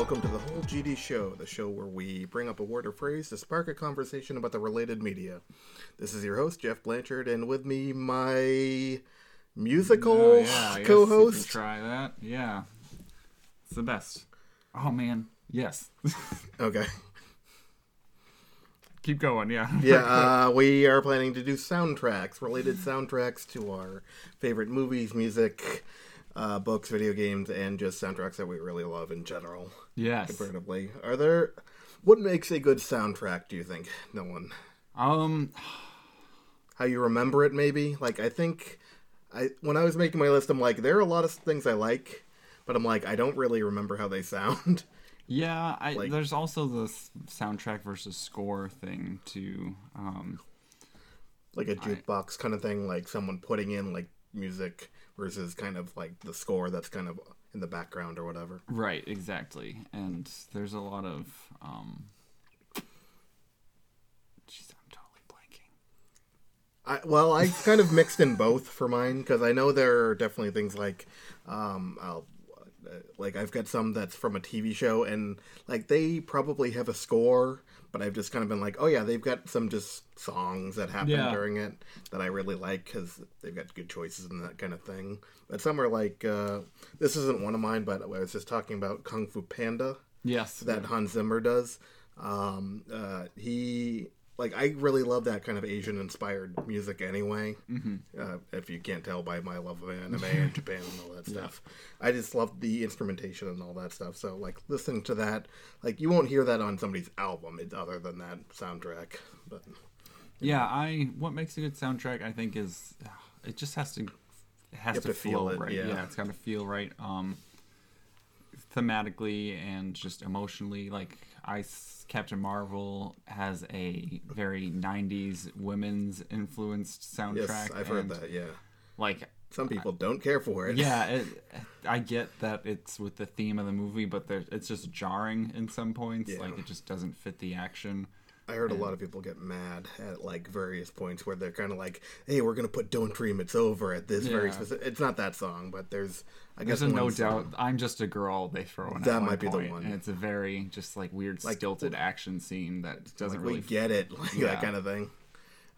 Welcome to the Whole GD Show, the show where we bring up a word or phrase to spark a conversation about the related media. This is your host, Geoff Blanchard, and with me, my musical Oh, yeah, you co-host. Try that. Yeah. It's the best. Oh man. Yes. Okay. Keep going. Yeah. Yeah, uh, we are planning to do soundtracks, related soundtracks to our favorite movies, music, uh, books, video games, and just soundtracks that we really love in general, yes. comparatively. Are there. What makes a good soundtrack, do you think? No one. Um. how you remember it maybe like i think i when i was making my list i'm like there are a lot of things i like but i'm like i don't really remember how they sound Yeah. I, Like- there's also the soundtrack versus score thing too. Um. like a jukebox kind of thing like someone putting in like music versus kind of like the score that's kind of in the background or whatever Right. Exactly. And there's a lot of um. Jeez, I'm totally blanking. I, well i kind of mixed in both for mine because i know there are definitely things like um I'll, uh, like i've got some that's from a tv show and like they probably have a score but i've just kind of been like oh yeah they've got some just songs that happen Yeah. during it that i really like because they've got good choices and that kind of thing but some are like uh this isn't one of mine but i was just talking about kung fu panda Yes. that Hans Zimmer does. Um, uh, he like I really love that kind of Asian inspired music anyway. Mm-hmm. Uh, if you can't tell by my love of anime and Japan and all that stuff, I just love the instrumentation and all that stuff. So like listening to that, like you won't hear that on somebody's album, it's other than that soundtrack. But Yeah, I what makes a good soundtrack I think is it just has to it has to, to feel feel it, right. yeah. Yeah. it's got to feel right um thematically and just emotionally like I Captain Marvel has a very 90s women's influenced soundtrack. yes, I've heard that. Yeah, Like some people don't care for it. yeah, it, I get that it's with the theme of the movie, but there, it's just jarring in some points. Yeah. Like it just doesn't fit the action. I heard a lot of people get mad at like various points where they're kind of like, "Hey, we're gonna put Don't Dream It's Over at this very specific." It's not that song, but there's I guess There's a no song- doubt. I'm just a girl. They throw in. That might be the point, one. And it's a very just like weird Like- stilted action scene that doesn't like really. we get it, like that kind of thing.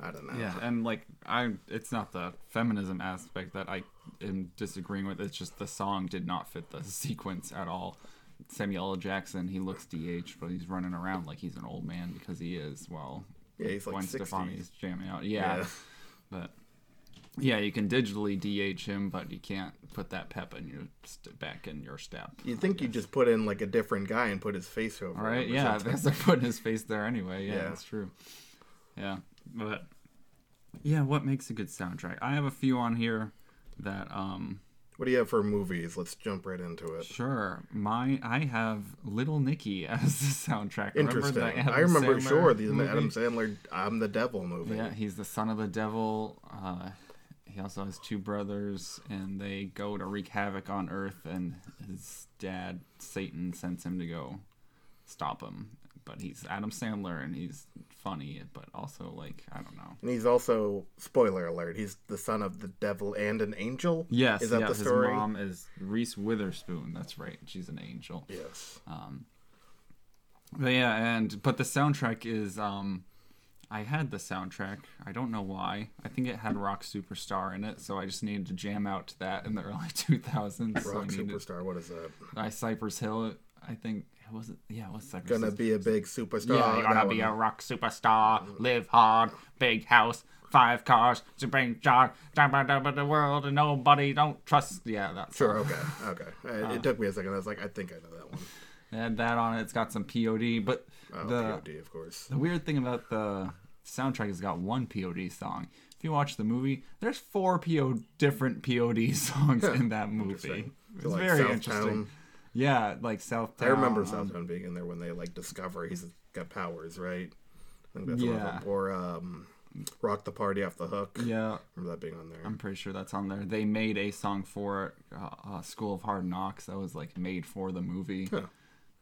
I don't know. yeah, and like I, it's not the feminism aspect that I am disagreeing with. It's just the song did not fit the sequence at all. Samuel L. Jackson, he looks DH, but he's running around like he's an old man because he is. Well, Yeah, he's like Gwen 60s. Stefani's jamming out. Yeah, Yeah. but yeah, you can digitally DH him, but you can't put that pep in your st- back in your step. You'd think you just put in like a different guy and put his face over. All right, yeah, because they're putting his face there anyway. Yeah, Yeah. that's true. Yeah, but yeah, what makes a good soundtrack? I have a few on here that um What do you have for movies? Let's jump right into it. sure my I have Little Nicky as the soundtrack. Remember Interesting. Adam I remember Sandler sure the movie? Adam Sandler "I'm the Devil" movie. Yeah, he's the son of the devil. Uh, he also has two brothers, and they go to wreak havoc on Earth. And his dad, Satan, sends him to go stop him. But he's Adam Sandler, and he's funny, but also like I don't know. And he's also spoiler alert. He's the son of the devil and an angel. Yes, is that the story? his mom is Reese Witherspoon. That's right. She's an angel. Yes. But yeah, and but the soundtrack is um I had the soundtrack. I don't know why. I think it had Rock Superstar in it, so I just needed to jam out to that in the early 2000s. so I Rock needed superstar. What is that? I Cypress Hill. I think was it? Yeah, it was Cypress. Gonna be a big superstar. Yeah, you're gonna That be a rock superstar. Live hard, big house, five cars, to bring job, the world, and nobody don't trust. Yeah, that's Sure. Okay. Okay. Uh, it took me a second. I was like, I think I know that one. It had that on it. It's got some POD, but Oh, the POD, of course. The weird thing about the soundtrack has got one POD song. If you watch the movie, there's four PO different POD songs in that movie. It's So, like, very Southtown. interesting. Yeah, like South. I remember Southtown being in there when they like discover he's got powers, right? I think that's one of Yeah. them. Or um, Rock the Party Off the Hook. Yeah, Remember that being on there? I'm pretty sure that's on there. They made a song for uh, uh, School of Hard Knocks, that was like made for the movie. Huh.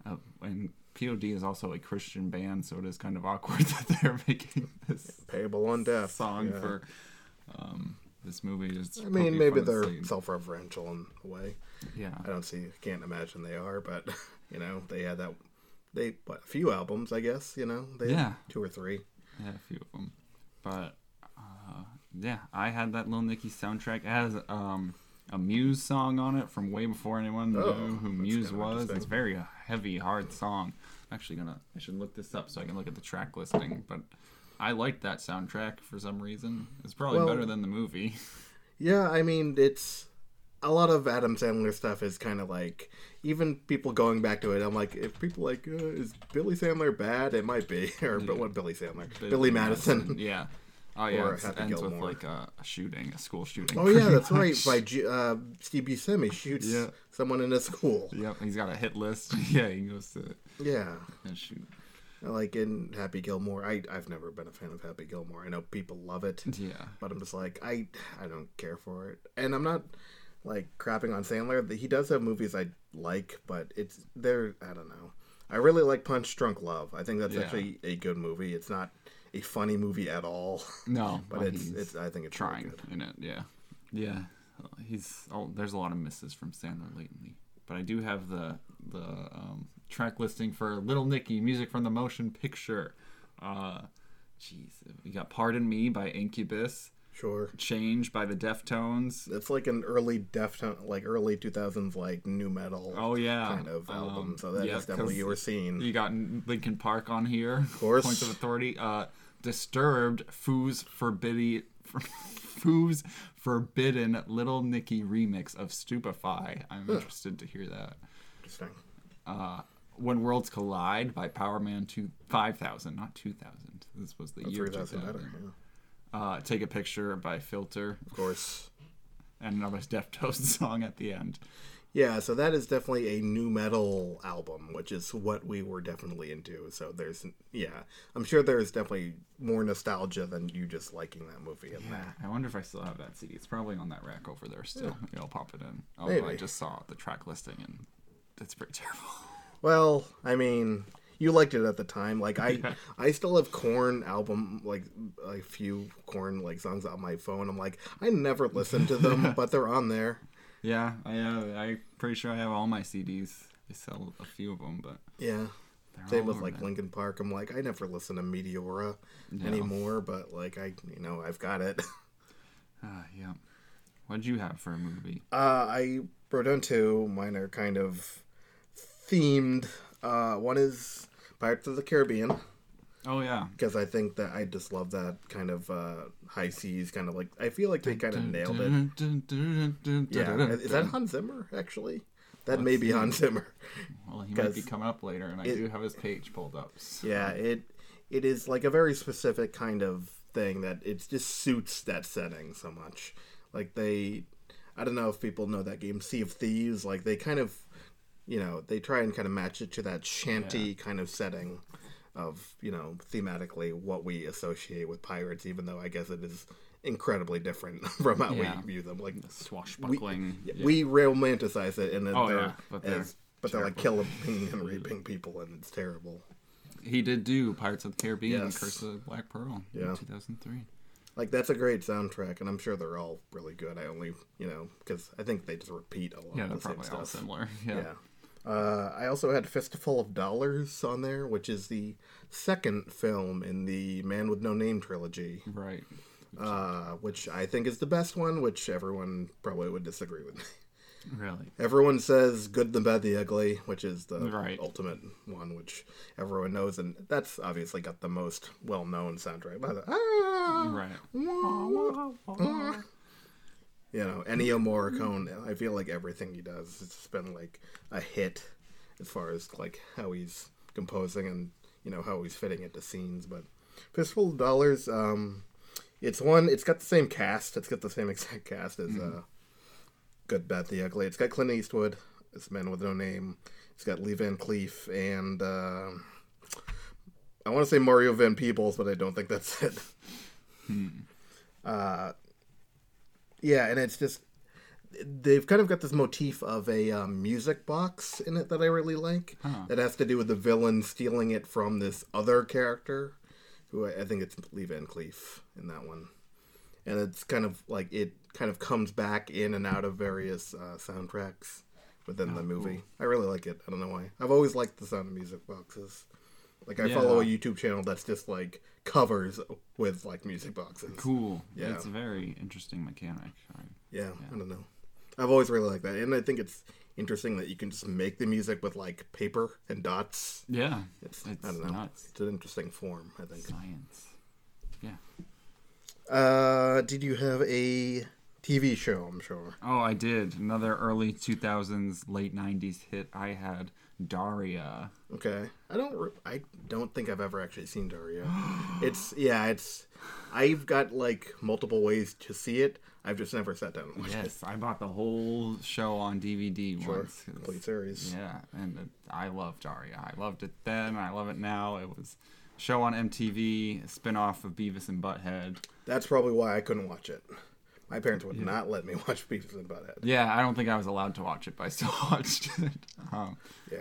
Uh, and POD is also a Christian band, so it is kind of awkward that they're making this Payable on death. song yeah. for um, this movie. I mean, maybe they're Satan. self-referential in a way. Yeah. I don't see, can't imagine they are, but You know, they had that. They what a few albums, I guess. You know, they Yeah. two or three. Yeah, a few of them, but uh, yeah, I had that Lil Nicky soundtrack. It has um, a Muse song on it from way before anyone Oh, knew who Muse was. It's very a heavy, hard song. I'm actually gonna. I should look this up so I can look at the track listing. But I liked that soundtrack for some reason. It's probably Well- better than the movie. Yeah, I mean, it's a lot of Adam Sandler stuff is kind of like even people going back to it. I'm like, if people like, uh, is Billy Sandler bad? It might be, or but what Billy Sandler? Billy, Madison. Yeah. Oh yeah, Or it Happy ends with Gilmore. like a, shooting, a school shooting. Oh yeah, that's right. By G- uh, Steve Buscemi shoots Yeah. someone in a school. Yep, he's got a hit list. yeah, he goes to Yeah, and shoot. like in Happy Gilmore. I I've never been a fan of Happy Gilmore. I know people love it, Yeah. but I'm just like I I don't care for it, and I'm not like crapping on Sandler. He does have movies I like, but it's they're I don't know. I really like Punch Drunk Love. I think that's Yeah. actually a good movie. It's not a funny movie at all, No, but it's it's I think it's really trying good. in it. Yeah, yeah. He's oh, there's a lot of misses from Sandler lately, but I do have the the um, track listing for Little Nicky, music from the motion picture. Uh, jeez, we got "Pardon Me" by Incubus, Sure. "Change" by the Deftones. It's like an early Deftone, like early 2000s, like new metal Oh yeah, kind of album. Um, so that is yeah, definitely 'cause your scene. You got Linkin Park on here. Of course. Points of Authority. Uh, Disturbed, Foos Forbidden, Foos Forbidden Little Nicky remix of Stupefy. I'm interested to hear that. Interesting. Uh, when Worlds Collide by Powerman two, 5000, not 2000. This was the year 3000 2000. better. Yeah. Uh, Take a Picture by Filter, Of course. and another Deftones song at the end. Yeah, so that is definitely a new metal album, which is what we were definitely into. So there's, yeah, I'm sure there's definitely more nostalgia than you just liking that movie in that. I wonder if I still have that CD. It's probably on that rack over there still. Maybe I'll pop it in. Although I just saw the track listing and it's pretty terrible. Well, I mean, you liked it at the time. Like I, I still have Korn album, like a few Korn like songs on my phone. I'm like, I never listened to them, but they're on there. Yeah, I have. I'm pretty sure I have all my CDs. They sell a few of them, but Yeah. Same with like. Linkin Park. I'm like, I never listen to Meteora No. anymore, but like I, you know, I've got it. Ah, yeah. What'd you have for a movie? Uh, I wrote down two. Mine are kind of themed. Uh, one is Pirates of the Caribbean Oh yeah. because I think that I just love that kind of uh, high seas kind of like. I feel like they kind of nailed it. Yeah, is that Hans Zimmer actually? That may be Hans Zimmer. Well, he might be coming up later, and I it- do have his page pulled up. so- Yeah, it it is like a very specific kind of thing that it just suits that setting so much. Like they, I don't know if people know that game Sea of Thieves. Like they kind of, you know, they try and kind of match it to that shanty kind of setting of you know thematically what we associate with pirates. Even though I guess it is incredibly different from how Yeah. we view them. Like Swashbuckling. yeah, yeah. we romanticize it, and then Oh, they're, yeah, but they're as, but they're like killing and raping people, and it's terrible. He did do Pirates of the Caribbean, Yes. Curse of the Black Pearl, Yeah. in 2003. Like that's a great soundtrack, and I'm sure they're all really good. I only, you know, because I think they just repeat a lot Yeah, of they're the same probably all similar. Yeah. Yeah. Uh, I also had Fistful of Dollars on there, which is the second film in the Man with No Name trilogy, Right. uh, which I think is the best one. Which everyone probably would disagree with me. Really. Everyone says "Good, the Bad, the Ugly," which is the Right. ultimate one, which everyone knows, and that's obviously got the most well-known soundtrack. By the ah, Right. You know, Ennio Morricone. I feel like everything he does has been like a hit as far as like how he's composing and you know how he's fitting into scenes. But Fistful of Dollars, um, it's one. It's got the same cast. It's got the same exact cast as uh, Good, Bad, the Ugly. It's got Clint Eastwood. It's Man with No Name. It's got Lee Van Cleef and uh, I want to say Mario Van Peebles, but I don't think that's it. Uh, yeah, and it's just they've kind of got this motif of a um, music box in it that I really like. Huh. That has to do with the villain stealing it from this other character, who I, I think it's Lee Van Cleef in that one. And it's kind of like it kind of comes back in and out of various uh, soundtracks within the Oh, movie. cool. I really like it. I don't know why. I've always liked the sound of music boxes. Like I Yeah. follow a YouTube channel that's just like covers with like music boxes. Cool. Yeah. It's a very interesting mechanic. I, Yeah, I don't know. I've always really liked that, and I think it's interesting that you can just make the music with like paper and dots. yeah. It's, It's I don't know. nuts. It's an interesting form, I think. Science. Yeah. Uh, did you have a TV show? I'm sure. Oh, I did. Another early 2000s, late 90s hit. I had Daria. Okay, I don't. Re- I don't think I've ever actually seen Daria. it's yeah. It's I've got like multiple ways to see it. I've just never sat down and watched it. Yes, I bought the whole show on DVD Sure, once. complete series. Yeah, and it, I love Daria. I loved it then. I love it now. It was a show on MTV, a spin-off of Beavis and Butthead. That's probably why I couldn't watch it. My parents would not let me watch Beavis and Butthead. Yeah, I don't think I was allowed to watch it, but I still watched it. Um, Yeah.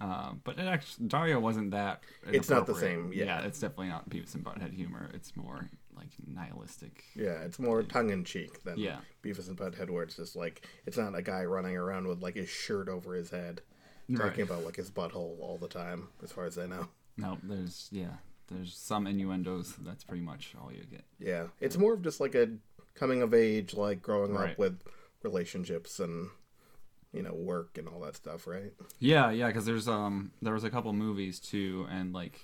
uh, but it actually, Dario wasn't that. It's not the same, yeah. it's definitely not Beavis and Butthead humor. It's more like nihilistic. Yeah, it's more tongue in cheek than Yeah. Beavis and Butthead, where it's just like it's not a guy running around with like his shirt over his head, Right. talking about like his butthole all the time, as far as I know. No, there's yeah, there's some innuendos. That's pretty much all you get. Yeah, it's more of just like a coming of age, like growing Right. up with relationships and you know work and all that stuff, right? Yeah, yeah, because there's um there was a couple movies too, and like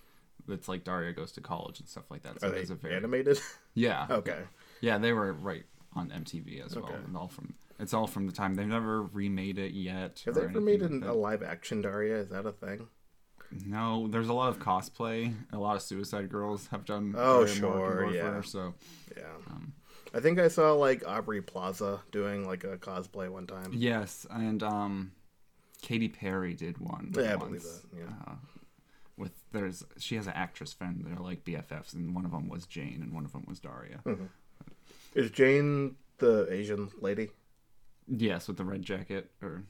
it's like Daria goes to college and stuff like that. So Are they a very animated? yeah okay, yeah they were right on MTV as well, Okay. and all from it's all from the time they've never remade it yet. have they ever made like a live action Daria? Is that a thing? No, there's a lot of cosplay. A lot of Suicide Girls have done. Oh, Daria sure, Morgan yeah. Warfare, So Yeah, Um, I think I saw like Aubrey Plaza doing like a cosplay one time. yes, and um, Katy Perry did one. Yeah, I believe that, yeah. Uh, with there's she has an actress friend. They're like BFFs, and one of them was Jane, and one of them was Daria. Hmm. Is Jane the Asian lady? Yes, with the red jacket, or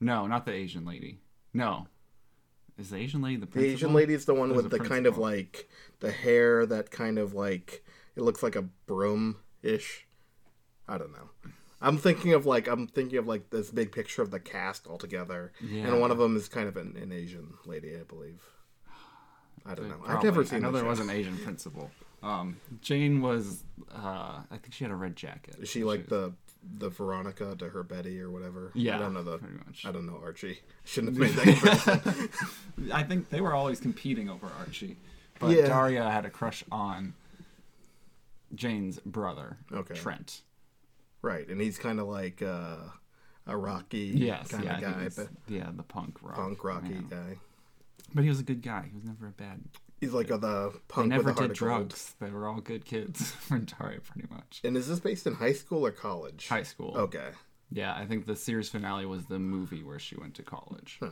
no, not the Asian lady. No, is the Asian lady the The? Asian lady is the one There's with the kind of like the hair that kind of like it looks like a broom ish. I don't know. I'm thinking of like I'm thinking of like this big picture of the cast all together, Yeah. and one of them is kind of an, an Asian lady, I believe. I don't know. I've never seen. I know the there show. was an Asian principal. Um, Jane was. Uh, I think she had a red jacket. Is she like the the Veronica to her Betty or whatever? Yeah, I don't know the. pretty much. I don't know Archie. Shouldn't have made that. I think they were always competing over Archie, but Yeah. Daria had a crush on Jane's brother, Okay. Trent. right, and he's kind of like uh, a rocky Yes, kind of he guy, was- but yeah, the punk rock, punk rocky yeah. guy. But he was a good guy. He was never a bad. He's like a, the They punk never with a heart did gold. drugs. They were all good kids for Daria, pretty much. And is this based in high school or college? High school. Okay. Yeah, I think the series finale was the movie where she went to college. Huh.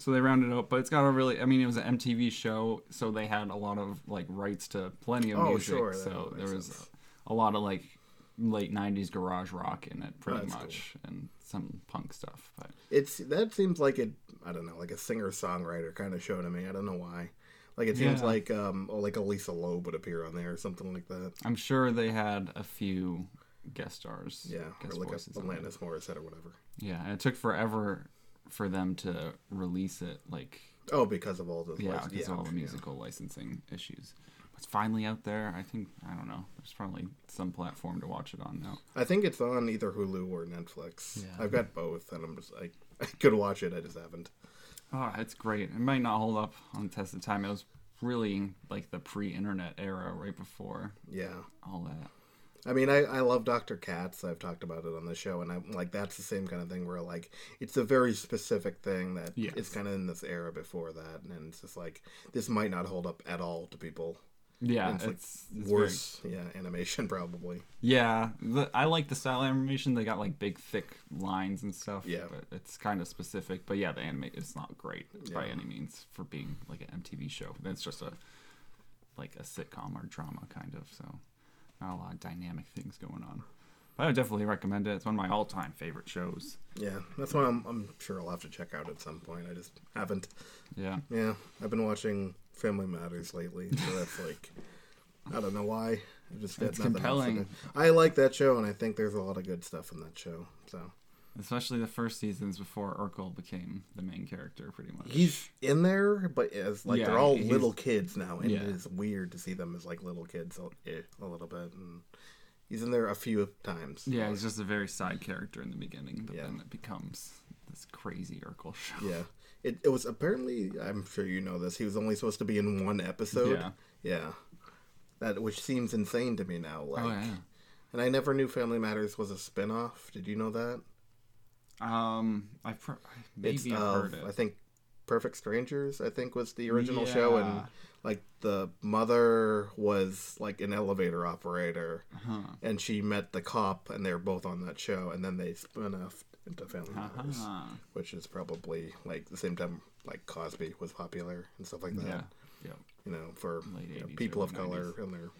So they rounded up, but it's got a really. I mean, it was an MTV show, so they had a lot of like rights to plenty of Oh, music. sure, so there was sense. a lot of like late '90s garage rock in it, pretty That's much, and some punk stuff. But It's that seems like it. I don't know, like a singer songwriter kind of show to me. I don't know why. Like it seems Yeah. like um, oh, like Elisa Loeb would appear on there or something like that. I'm sure they had a few guest stars. Yeah, guest or like voices a. Alanis Morissette or whatever. Yeah, and it took forever for them to release it. Like Oh, because of all the Yeah, because of all the yeah. musical licensing issues. It's finally out there. I think I don't know. There's probably some platform to watch it on now. I think it's on either Hulu or Netflix. Yeah. I've got both, and I'm just like I could watch it. I just haven't. Oh, it's great. It might not hold up on the test of time. It was really like the pre-internet era, right before Yeah. all that. I mean, I, I love Dr. Katz. I've talked about it on the show, and I'm like, that's the same kind of thing where, like, it's a very specific thing that Yes. is kind of in this era before that, and it's just like, this might not hold up at all to people. Yeah, And it's, like it's, very- worse, yeah, animation probably. yeah, the, I like the style animation. They got like big, thick lines and stuff. Yeah. but it's kind of specific. But yeah, the anime it's not great by any means for being like an MTV show. It's just a like a sitcom or drama kind of. So not a lot of dynamic things going on. But I would definitely recommend it. It's one of my all-time favorite shows. Yeah, that's one I'm, I'm sure I'll have to check out at some point. I just haven't. Yeah. Yeah, I've been watching Family Matters lately, so that's like, I don't know why. I just It's nothing else to compelling. I like that show, and I think there's a lot of good stuff in that show. So Especially the first seasons before Urkel became the main character, pretty much. He's in there, but as like Yeah, they're all little kids now, and Yeah. it's weird to see them as like little kids a, eh, a little bit. And he's in there a few times. yeah, he's just a very side character in the beginning, but Yeah. then it becomes this crazy Urkel show. Yeah. It, it was apparently I'm sure you know this. He was only supposed to be in one episode. Yeah. Yeah. That which seems insane to me now. Like Oh yeah. and I never knew Family Matters was a spin-off. Did you know that? Um, I I- maybe I've of, heard it. I think Perfect Strangers, I think was the original show and like the mother was like an elevator operator Huh. and she met the cop and they were both on that show and then they spun off into Family Matters, Uh-huh. which is probably like the same time like Cosby was popular and stuff like that. Yeah. Yeah. You know, for you know, people of color and they're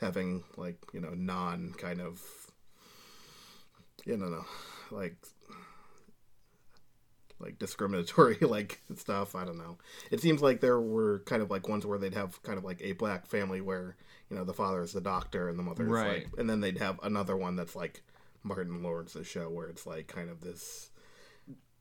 having like, you know, non kind of you know, no, like like discriminatory like stuff. I don't know. It seems like there were kind of like ones where they'd have kind of like a black family where you know the father is the doctor and the mother is Right. like, and then they'd have another one that's like Martin Lawrence's show where it's like kind of this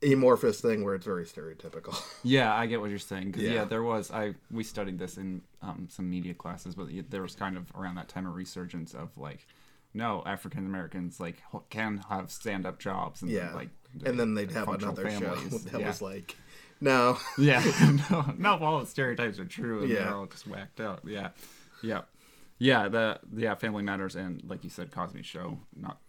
amorphous thing where it's very stereotypical. Yeah, I get what you're saying. 'Cause, yeah. Yeah. there was. I we studied this in um, some media classes, but there was kind of around that time a resurgence of like, no, African Americans like can have stand up jobs and yeah, like, and then they'd have another show families. that yeah. was like, no, yeah, no, not all the stereotypes are true, and Yeah. they're all just whacked out. Yeah, yeah, yeah. The yeah, Family Matters, and like you said, Cosby Show, not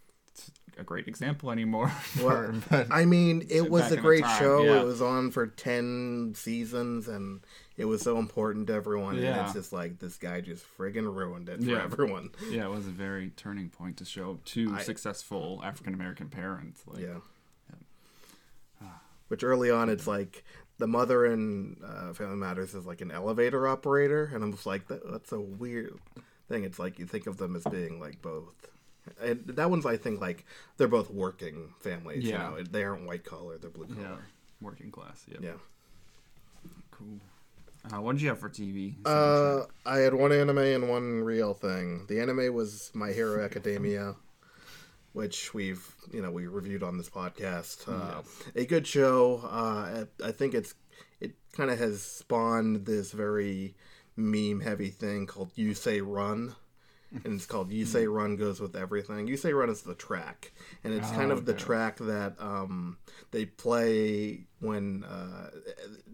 a great example anymore. Well, but- I mean, it was a great time, show. yeah. It was on for 10 seasons and it was so important to everyone. And it's just like, this guy just friggin' ruined it for Yeah. everyone. yeah, it was a very turning point to show two I- successful African American parents. Like, Yeah. Which early on, it's like the mother in uh, Family Matters is like an elevator operator. And I'm just like, that, that's a weird thing. It's like you think of them as being like both. And that one's, I think, like they're both working families. Yeah. You know, they aren't white collar, they're blue yeah, collar. working class. Yeah, Yeah. cool. Uh, what did you have for TV? Uh, I had one anime and one real thing. The anime was My Hero Academia, which we've you know we reviewed on this podcast. Uh, A good show. Uh, I, I think it's it kind of has spawned this very meme heavy thing called You Say Run. And it's called You Say Run Goes With Everything. You Say Run is the track. And it's kind Oh, of the track that um, they play when uh,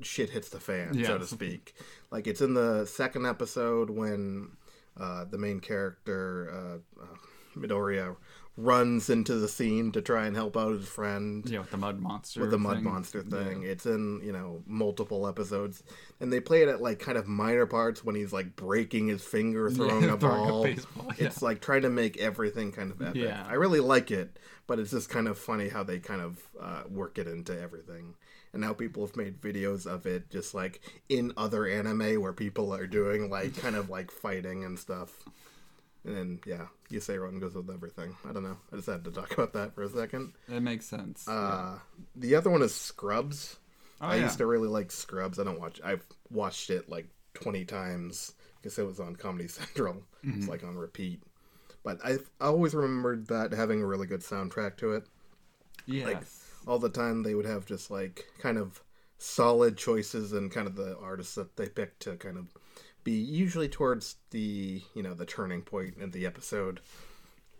shit hits the fan, so to speak. Like it's in the second episode when uh, the main character uh, uh, Midoriya runs into the scene to try and help out his friend yeah, with the mud monster. with the mud thing. monster thing. Yeah. It's in you know multiple episodes, and they play it at like kind of minor parts when he's like breaking his finger throwing Yeah, a throwing a ball. baseball, yeah. It's like trying to make everything kind of epic. Yeah. I really like it, but it's just kind of funny how they kind of uh, work it into everything. And now people have made videos of it just like in other anime where people are doing like kind of like fighting and stuff. And then yeah, you say run goes with everything. I don't know. I just had to talk about that for a second. That makes sense. Uh, the other one is Scrubs. Oh, I yeah. used to really like Scrubs. I don't watch. I've watched it like twenty times because it was on Comedy Central. Mm-hmm. It's like on repeat. But I've always remembered that having a really good soundtrack to it. yes. like, All the time they would have just like kind of solid choices and kind of the artists that they picked to kind of be usually towards the you know the turning point of the episode.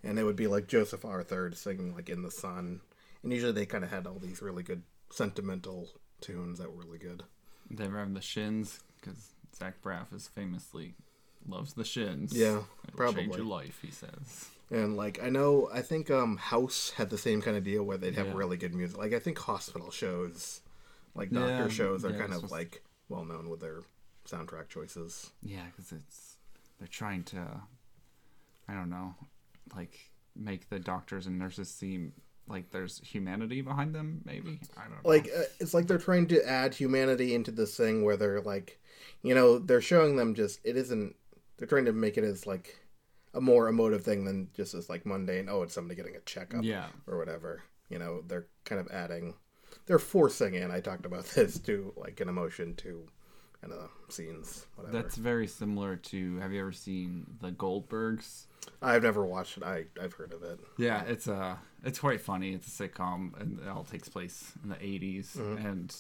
And it would be like Joseph Arthur singing like in the sun. And usually they kind of had all these really good sentimental tunes that were really good. They have the Shins because Zach Braff is famously loves the Shins. Yeah, It'll probably. change your life. He says. And like I know, I think um House had the same kind of deal where they'd have Yeah. really good music. Like I think hospital shows, like doctor Yeah, shows, are yeah, kind of just- like well known with their soundtrack choices. Yeah, because it's they're trying to, I don't know, like make the doctors and nurses seem like there's humanity behind them. Maybe I don't know. Like uh, it's like they're trying to add humanity into this thing where they're like, you know, they're showing them just it isn't. They're trying to make it as like a more emotive thing than just as like mundane. Oh, it's somebody getting a checkup. yeah, or whatever. You know, they're kind of adding, they're forcing in. I talked about this to like an emotion to, kind of scenes. Whatever. that's very similar to. Have you ever seen the Goldbergs? I've never watched it. I I've heard of it. Yeah, it's uh it's quite funny. It's a sitcom, and it all takes place in the '80s, and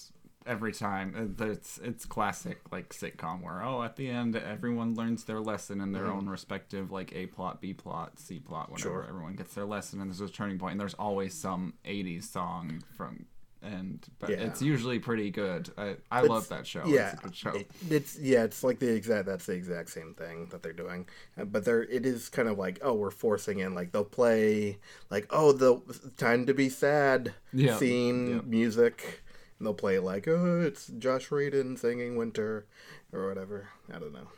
every time uh, it's it's classic like sitcom where oh at the end everyone learns their lesson in their own respective like A plot, B plot, C plot, whatever. Sure. Everyone gets their lesson, and there's a turning point, and there's always some '80s song from. And but Yeah. it's usually pretty good. I, I It's- love that show. Yeah, it's show. it- it's yeah, it's like the exact. That's the exact same thing that they're doing, Uh, but they're it is kind of like oh we're forcing in like they'll play like oh the time to be sad Yeah, scene yeah. music, and they'll play like oh it's Josh Radin singing Winter or whatever. I don't know.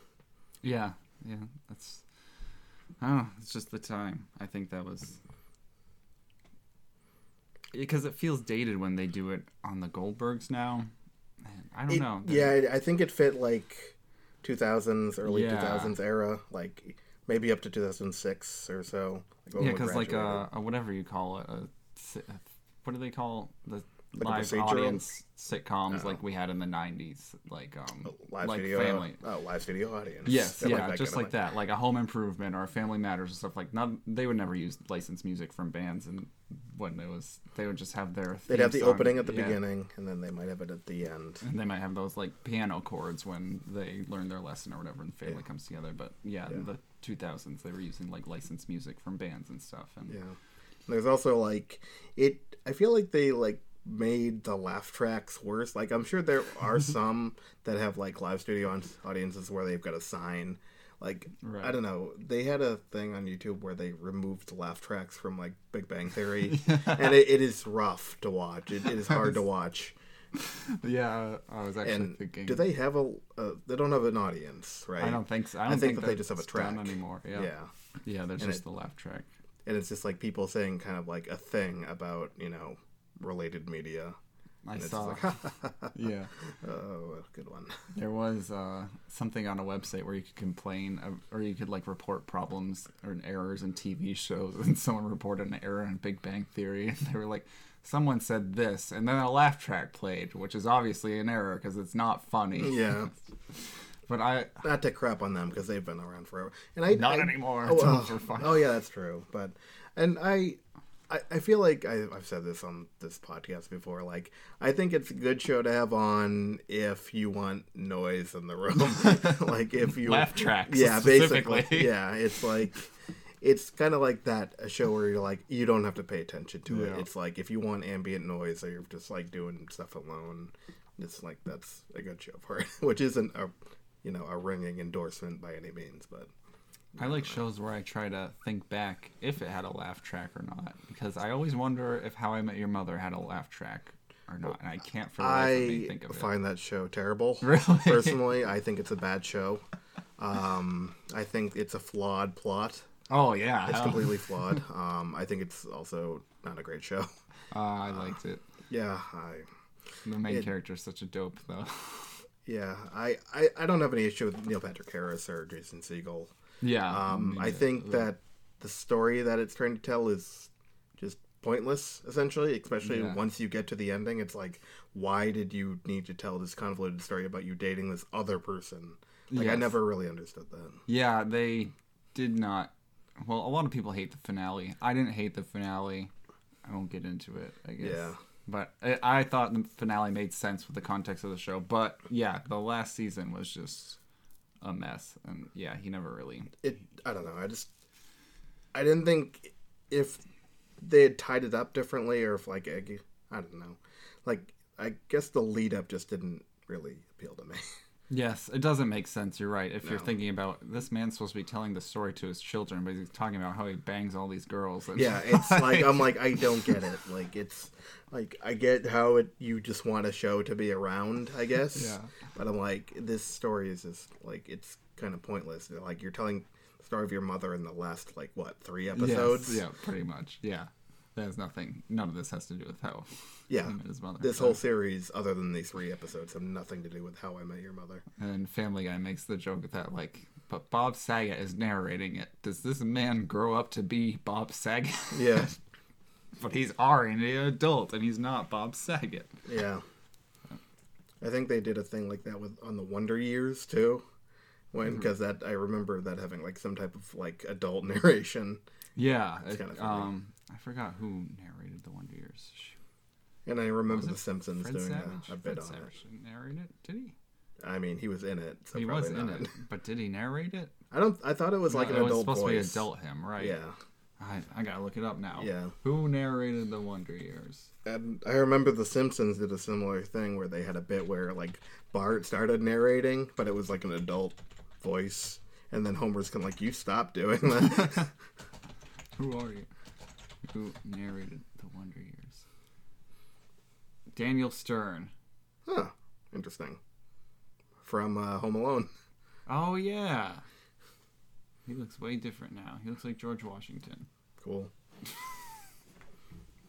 Yeah, yeah, that's. Oh, it's just the time. I think that was because it feels dated when they do it on the Goldbergs now. I don't It- know. Yeah, I think it fit like 2000s, early Yeah. 2000s era, like maybe up to 2006 or so. Like yeah, because like a, a whatever you call it, a, si- what do they call the Like live procedural? audience sitcoms like we had in the '90s, like um, live like video, family. oh, live video audience. Yes, I yeah, that just like that, like a Home Improvement or a Family Matters and stuff like. Not they would never use licensed music from bands, and when it was, they would just have their. They'd have the song. opening at the Yeah. beginning, and then they might have it at the end. And they might have those like piano chords when they learn their lesson or whatever, and family comes together. But yeah, in the 2000s they were using like licensed music from bands and stuff. And Yeah. There's also like it. I feel like they like made the laugh tracks worse. Like I'm sure there are some that have like live studio audiences where they've got a sign. Like I don't know. They had a thing on YouTube where they removed laugh tracks from like Big Bang Theory, and it, it is rough to watch. It, it is hard to watch. yeah, I was actually And thinking. do they have a? Uh, they don't have an audience, right? I don't think so. I don't think think, that they just have a track. anymore. Yeah, Yeah. yeah. there's And just it- the laugh track. and it's just like people saying kind of like a thing about you know related media. I saw. like, yeah, oh, good one. there was uh, something on a website where you could complain, or you could like report problems or errors in TV shows, and someone reported an error in Big Bang Theory, and they were like, "Someone said this," and then a laugh track played, which is obviously an error because it's not funny. Yeah, But I, not to crap on them because they've been around forever. And I Not I- anymore. Oh, It's well, over fun. oh yeah, that's true. But and I. I, I feel like I, I've said this on this podcast before. Like, I think it's a good show to have on if you want noise in the room. like, if you Laugh tracks, yeah, basically, yeah. It's like it's kind of like that a show where you're like you don't have to pay attention to it. It's like if you want ambient noise or you're just like doing stuff alone, it's like that's a good show for it. Which isn't a you know a ringing endorsement by any means, but I like shows where I try to think back if it had a laugh track or not, because I always wonder if How I Met Your Mother had a laugh track or not, and I can't for the life of me I think of it. find that show terrible. Really? Personally, I think it's a bad show. Um, I think it's a flawed plot. Oh yeah, It's completely flawed. Um, I think it's also not a great show. Uh, I liked it. Yeah, I The main It- is such a dope though. yeah I, I, I don't have any issue with Neil Patrick Harris or Jason Segel. Yeah. Um, I neither. think that the story that it's trying to tell is just pointless, essentially. Especially Yeah. once you get to the ending, it's like, why did you need to tell this convoluted story about you dating this other person? Like, I never really understood that. Yeah, they did not. Well, a lot of people hate the finale. I didn't hate the finale. I won't get into it. I guess. Yeah. But I, I thought the finale made sense with the context of the show. But yeah, the last season was just a mess, and yeah, he never really. It, I don't know. I just, I didn't think if they had tied it up differently, or if like, I, I don't know, like I guess the lead up just didn't really appeal to me. Yes, it doesn't make sense. You're right. If you're thinking about this man's supposed to be telling the story to his children, but he's talking about how he bangs all these girls. And Yeah, it's like I'm like I don't get it. Like it's like I get how it you just want a show to be around, I guess. Yeah. But I'm like this story is just like it's kind of pointless. Like you're telling the story of your mother in the last like what three Yes, episodes. yeah, pretty much. Yeah, there's nothing. None of this has to do with how. Yeah. he met his mother. This So- whole series, other than these three episodes, have nothing to do with how I met your mother. And Family Guy makes the joke that like, but Bob Saget is narrating it. Does this man grow up to be Bob Saget? Yeah, but he's already an adult, and he's not Bob Saget. yeah. I think they did a thing like that with on the Wonder Years too, when because that I remember that having like some type of like adult narration, Yeah, it- kinda funny. um, I forgot who narrated the Wonder Years. And I remember The Simpsons Fred doing Savage. a, a bit Fred on Savage narrated it. Did he? I mean, he was in it. So he was probably in it, but did he narrate it? I don't. I thought it was like No, an it was adult supposed voice. to be adult him, right? Yeah, I, I gotta look it up now. yeah. Who narrated the Wonder Years? And I remember The Simpsons did a similar thing where they had a bit where like Bart started narrating, but it was like an adult voice, and then Homer's kind of like, "You stop doing that." Who are you? Who narrated the Wonder Years? Daniel Stern. huh? Interesting. From uh, Home Alone. Oh yeah. He looks way different now. He looks like George Washington. Cool.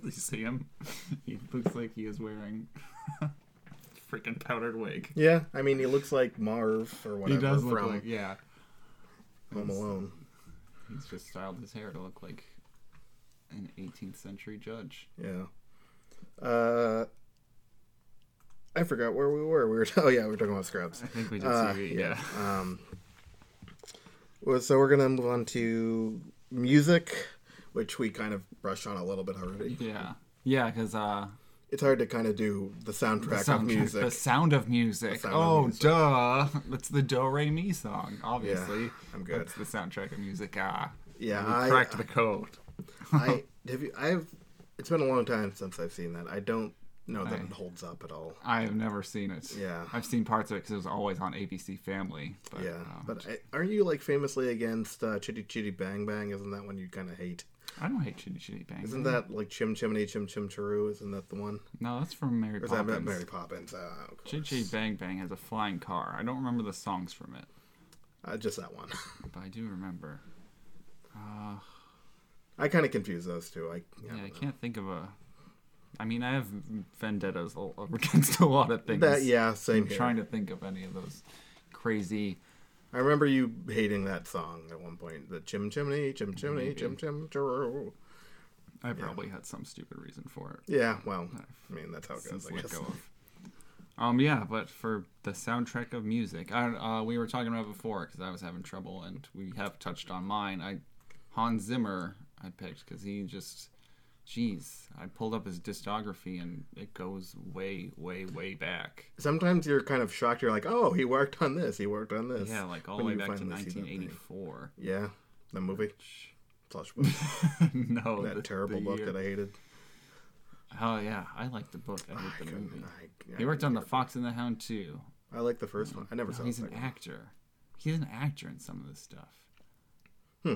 You see him? He looks like he is wearing freaking powdered wig. Yeah, I mean, he looks like Marv or whatever. He does look from like yeah. Home Alone. He's just styled his hair to look like an 18th century judge. Yeah. Uh, I forgot where we were. We were. Oh yeah, we were talking about Scrubs. I think we did Uh, TV. Yeah. Um. Well, so we're gonna move on to music, which we kind of brushed on a little bit already. Yeah. Yeah, because uh, It's hard to kind of do the soundtrack, of music. The sound of music. sound of oh, music. duh! That's the Do Re Mi song. Obviously, I'm good. That's the soundtrack of music. Ah, Yeah, we I- cracked the code. I have you. I've. It's been a long time since I've seen that. I don't know that I- it holds up at all. I have never seen it. Yeah. I've seen parts of it because it was always on ABC Family. But, Yeah, um, but I, aren't you like famously against uh, Chitty Chitty Bang Bang? Isn't that one you kind of hate? I don't hate Chitty Chitty Bang. Isn't Bang. that like Chim Chimney Chim Chim Chiroo? Isn't that the one? No, that's from Mary Or is Poppins. that Mary Poppins? Uh, Chitty. Chitty Bang Bang has a flying car. I don't remember the songs from it, Uh, just that one. but I do remember. Uh, I kind of confuse those two. I, yeah, I can't think of a. I mean, I have vendettas against a lot of things. That yeah, same I'm here. trying to think of any of those crazy. I remember you hating that song at one point. The Chim Chimney Chim Chimney Maybe. Chim Chim Chiroo. I probably had some stupid reason for it. Yeah, well, I mean that's how it goes. I guess. go. Um, yeah, but for the soundtrack of music, I uh, we were talking about before because I was having trouble, and we have touched on mine. I Hans Zimmer I picked because he just, jeez, I pulled up his discography and it goes way, way, way back. Sometimes you're kind of shocked. You're like, oh, he worked on this. He worked on this. Yeah, like all the way back to finally see 1984. Yeah, the movie. Slash no, that the- terrible the book year. that I hated. Oh yeah, I like the book. I hate I the movie. I- He I worked on The Fox and the Hound too. I like the first one. I never No, saw he's the an one. actor. He's an actor in some of this stuff. Hmm.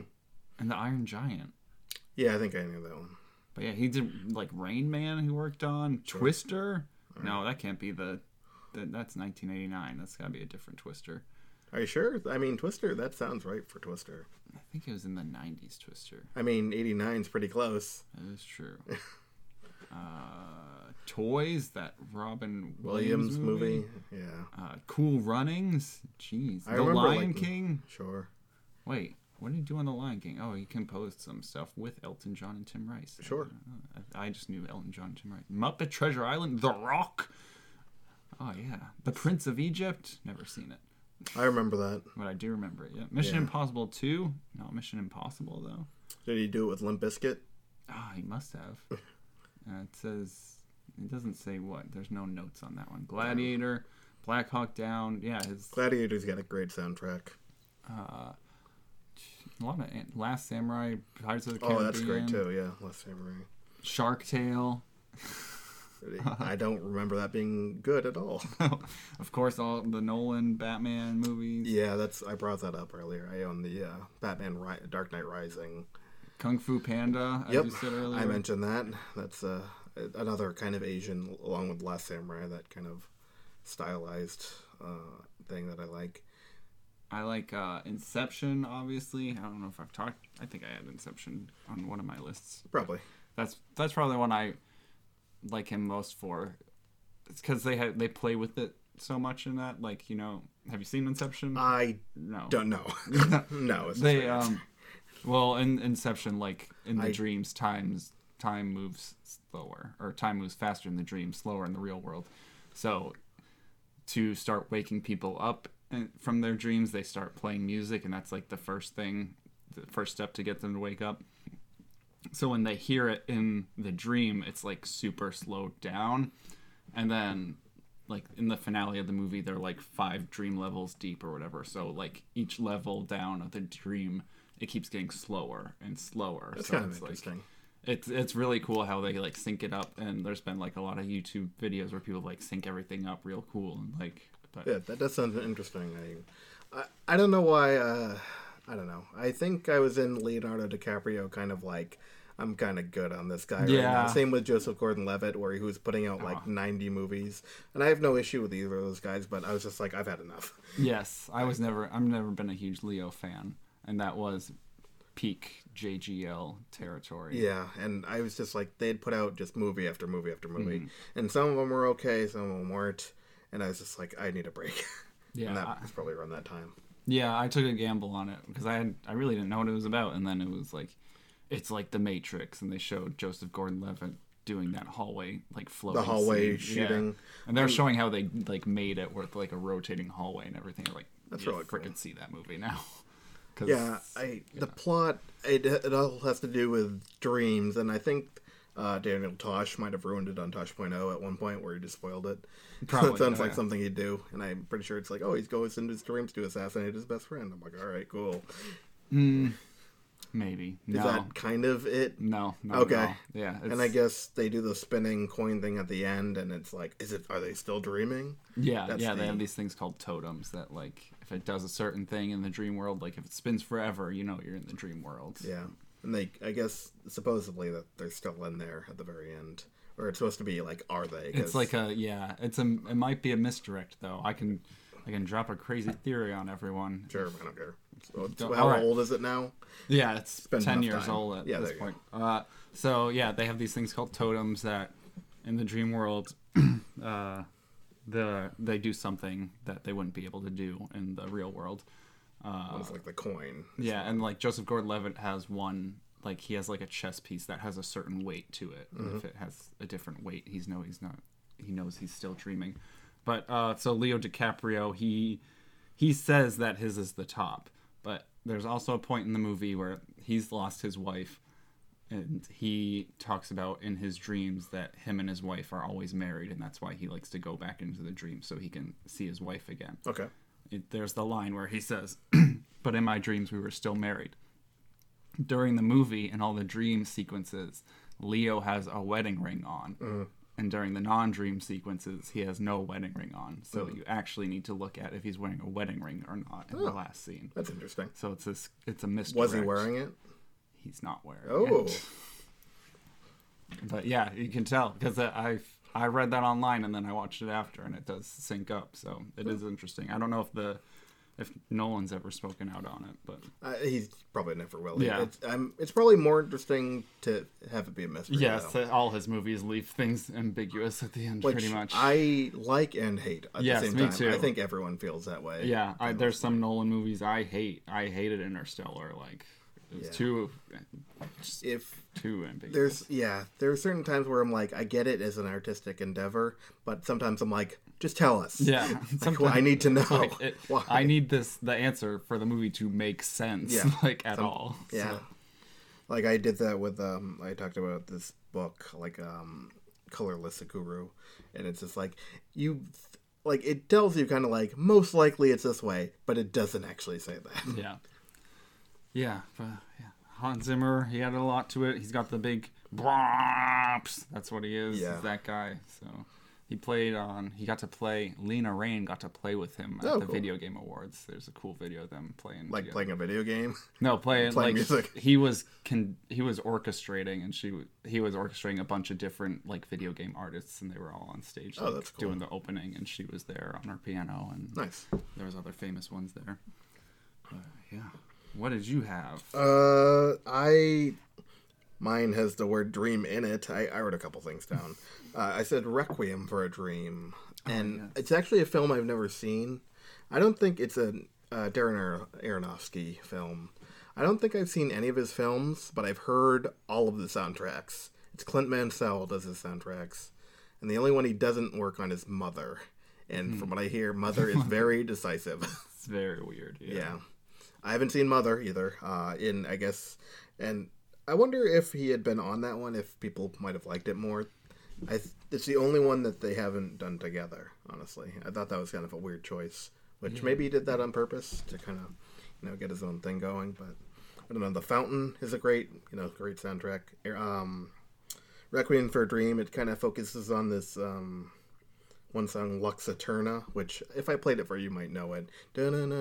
And the Iron Giant. Yeah, I think I knew that one. But yeah, he did like Rain Man. He worked on Twister. No, that can't be the. the that's 1989. That's got to be a different Twister. Are you sure? I mean, Twister. That sounds right for Twister. I think it was in the 90s. Twister. I mean, 89's pretty close. That is true. uh, Toys. That Robin Williams Williams, movie. movie. Yeah, Uh, cool Runnings. Jeez. I the Lion liking- King. sure. Wait, what did he do on The Lion King? Oh, he composed some stuff with Elton John and Tim Rice. Sure. Uh, I, I just knew Elton John and Tim Rice. Muppet Treasure Island, The Rock. Oh yeah, The Prince of Egypt. Never seen it, I remember that. but I do remember it. Yeah, Mission Yeah. Impossible Two. No, Mission Impossible though. Did he do it with Limp Bizkit? Ah, he must have. uh, it says it doesn't say what. There's no notes on that one. Gladiator, Black Hawk Down. Yeah, his Gladiator's got a great soundtrack. uh, a lot of Last Samurai, Pirates of the Caribbean. Oh, that's great too. Yeah, Last Samurai. Shark Tale. I don't remember that being good at all. of course, all the Nolan Batman movies. Yeah, that's I brought that up earlier. I own the uh, Batman Ri- Dark Knight Rising. Kung Fu Panda, as Yep, you said earlier. I mentioned that. That's uh, another kind of Asian, along with Last Samurai, that kind of stylized uh, thing that I like. I like uh, Inception, obviously. I don't know if I've talked. I think I had Inception on one of my lists. Probably. That's that's probably one I like him most for. It's because they had they play with it so much in that. Like you know, have you seen Inception? I no. don't know. no, it's they um, well, in Inception, like in the I- dreams, times time moves slower, or time moves faster in the dream, slower in the real world. So, to start waking people up from their dreams they start playing music and that's like the first thing the first step to get them to wake up. So when they hear it in the dream it's like super slowed down. And then like in the finale of the movie they're like five dream levels deep or whatever. So like each level down of the dream it keeps getting slower and slower. That's so kind of it's like interesting. it's it's really cool how they like sync it up. And there's been like a lot of youtube videos where people like sync everything up real cool and like but Yeah, that does sound interesting. I, I, I don't know why. Uh, I don't know. I think I was in Leonardo DiCaprio, kind of like I'm kind of good on this guy. Right now. Yeah. Same with Joseph Gordon-Levitt, where he was putting out like 90 movies, and I have no issue with either of those guys. But I was just like, I've had enough. Yes, I was never. I've never been a huge Leo fan, and that was peak JGL territory. Yeah, and I was just like, they'd put out just movie after movie after movie, Mm-hmm. and some of them were okay, some of them weren't, and I was just like, I need a break. Yeah, and that I- was probably around that time. yeah. I took a gamble on it because I had. I really didn't know what it was about, and then it was like, it's like The Matrix, and they showed Joseph Gordon-Levitt doing that hallway like floating. The hallway scene. Yeah. shooting. and they're showing how they like made it with like a rotating hallway and everything. Like, That's you really cool. freaking see that movie now. Yeah, I the plot it, it all has to do with dreams, and I think uh, Daniel Tosh might have ruined it on Tosh.0 at one point where he just spoiled it. Probably, it sounds yeah, like yeah. something he'd do, and I'm pretty sure it's like, oh, he goes into his dreams to assassinate his best friend. I'm like, all right, cool. maybe Is no, that kind of it? no, Okay. yeah. And I guess they do the spinning coin thing at the end, and it's like, is it? Are they still dreaming? Yeah, That's yeah, the- they have these things called totems that like if it does a certain thing in the dream world, like if it spins forever, you know you're in the dream world. Yeah, and they, I guess, supposedly that they're still in there at the very end, or it's supposed to be like, are they? 'Cause- It's like a yeah, it's a it might be a misdirect though. I can I can drop a crazy theory on everyone. Sure, I don't care. So, how alright. old is it now? Yeah, it's been ten years time. old at Yeah, this point. Uh, so yeah, they have these things called totems that in the dream world, uh, the they do something that they wouldn't be able to do in the real world. Uh, It's like the coin. Yeah, and like Joseph Gordon-Levitt has one, like he has like a chess piece that has a certain weight to it. And if it has a different weight, he's no, he's not. He knows he's still dreaming. But uh, so Leo DiCaprio, he he says that his is the top, but there's also a point in the movie where he's lost his wife, and he talks about in his dreams that him and his wife are always married, and that's why he likes to go back into the dream so he can see his wife again Okay. It, there's the line where he says, "But in my dreams, we were still married." During the movie and all the dream sequences, Leo has a wedding ring on, mm-hmm. and during the non-dream sequences, he has no wedding ring on. So mm. you actually need to look at if he's wearing a wedding ring or not in the last scene. That's interesting. So it's a it's a misdirect. Was he wearing it? He's not wearing. Oh, it. Oh. But yeah, you can tell because I I read that online and then I watched it after, and it does sync up. So it is interesting. I don't know if the if Nolan's ever spoken out on it, but uh, he probably never will. Yeah. It's, um, it's probably more interesting to have it be a mystery. yes, though. all his movies leave things ambiguous at the end, Which pretty much. I like and hate at Yes, the same me time. too. I think everyone feels that way. yeah, I, there's some Nolan movies I hate. I hated Interstellar. Like it's Yeah. too If too ambiguous. there's yeah, there are certain times where I'm like, I get it as an artistic endeavor, but sometimes I'm like, just tell us. yeah, Like, well, I need to know. like, it-. I need this the answer for the movie to make sense, Yeah. like at all. Yeah. So- Like I did that with um I talked about this book like um Colorless Tsukuru and it's just like you like it tells you kind of like most likely it's this way, but it doesn't actually say that. Yeah. Yeah, but yeah. Hans Zimmer, he had a lot to it. He's got the big brops. That's what he is. Yeah. He's that guy. So he played on he got to play Lena Raine got to play with him at Oh, the cool. video game awards. There's a cool video of them playing Like together. playing a video game. No, playing playing like music. he was can he was orchestrating and she he was orchestrating a bunch of different like video game artists and they were all on stage Oh, like, that's cool. doing the opening and she was there on her piano and Nice. there was other famous ones there. But, yeah. What did you have? Uh I mine has the word dream in it. I, I wrote a couple things down. Uh, I said Requiem for a Dream. And yes. it's actually a film I've never seen. I don't think it's a uh, Darren Ar- Aronofsky film. I don't think I've seen any of his films, but I've heard all of the soundtracks. It's Clint Mansell does his soundtracks, and the only one he doesn't work on is Mother. and from what I hear, Mother is very decisive. It's very weird. Yeah. yeah, I haven't seen Mother either. Uh, in I guess, and I wonder if he had been on that one, if people might have liked it more. I th- it's the only one that they haven't done together. Honestly, I thought that was kind of a weird choice. Which maybe he did that on purpose to kind of, you know, get his own thing going. But I don't know. The Fountain is a great, you know, great soundtrack. Um, Requiem for a Dream. It kind of focuses on this um, one song, Lux Aeterna, which if I played it for you, you might know it. I don't know.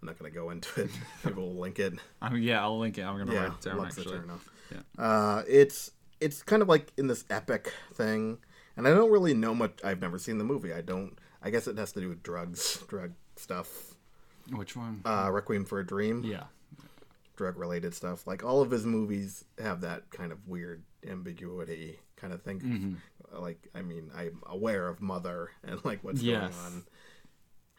I'm not gonna go into it. Maybe we'll link it. Yeah, I'll link it. I'm gonna Yeah, write it down Lux actually. Aeterna. Yeah. Uh, it's it's kind of like in this epic thing, and I don't really know much. I've never seen the movie. I don't. I guess it has to do with drugs, drug stuff. Which one? Uh, Requiem for a Dream, yeah. Drug related stuff. Like all of his movies have that kind of weird ambiguity kind of thing. Mm-hmm. Like, I mean, I'm aware of Mother and like what's Yes. going on.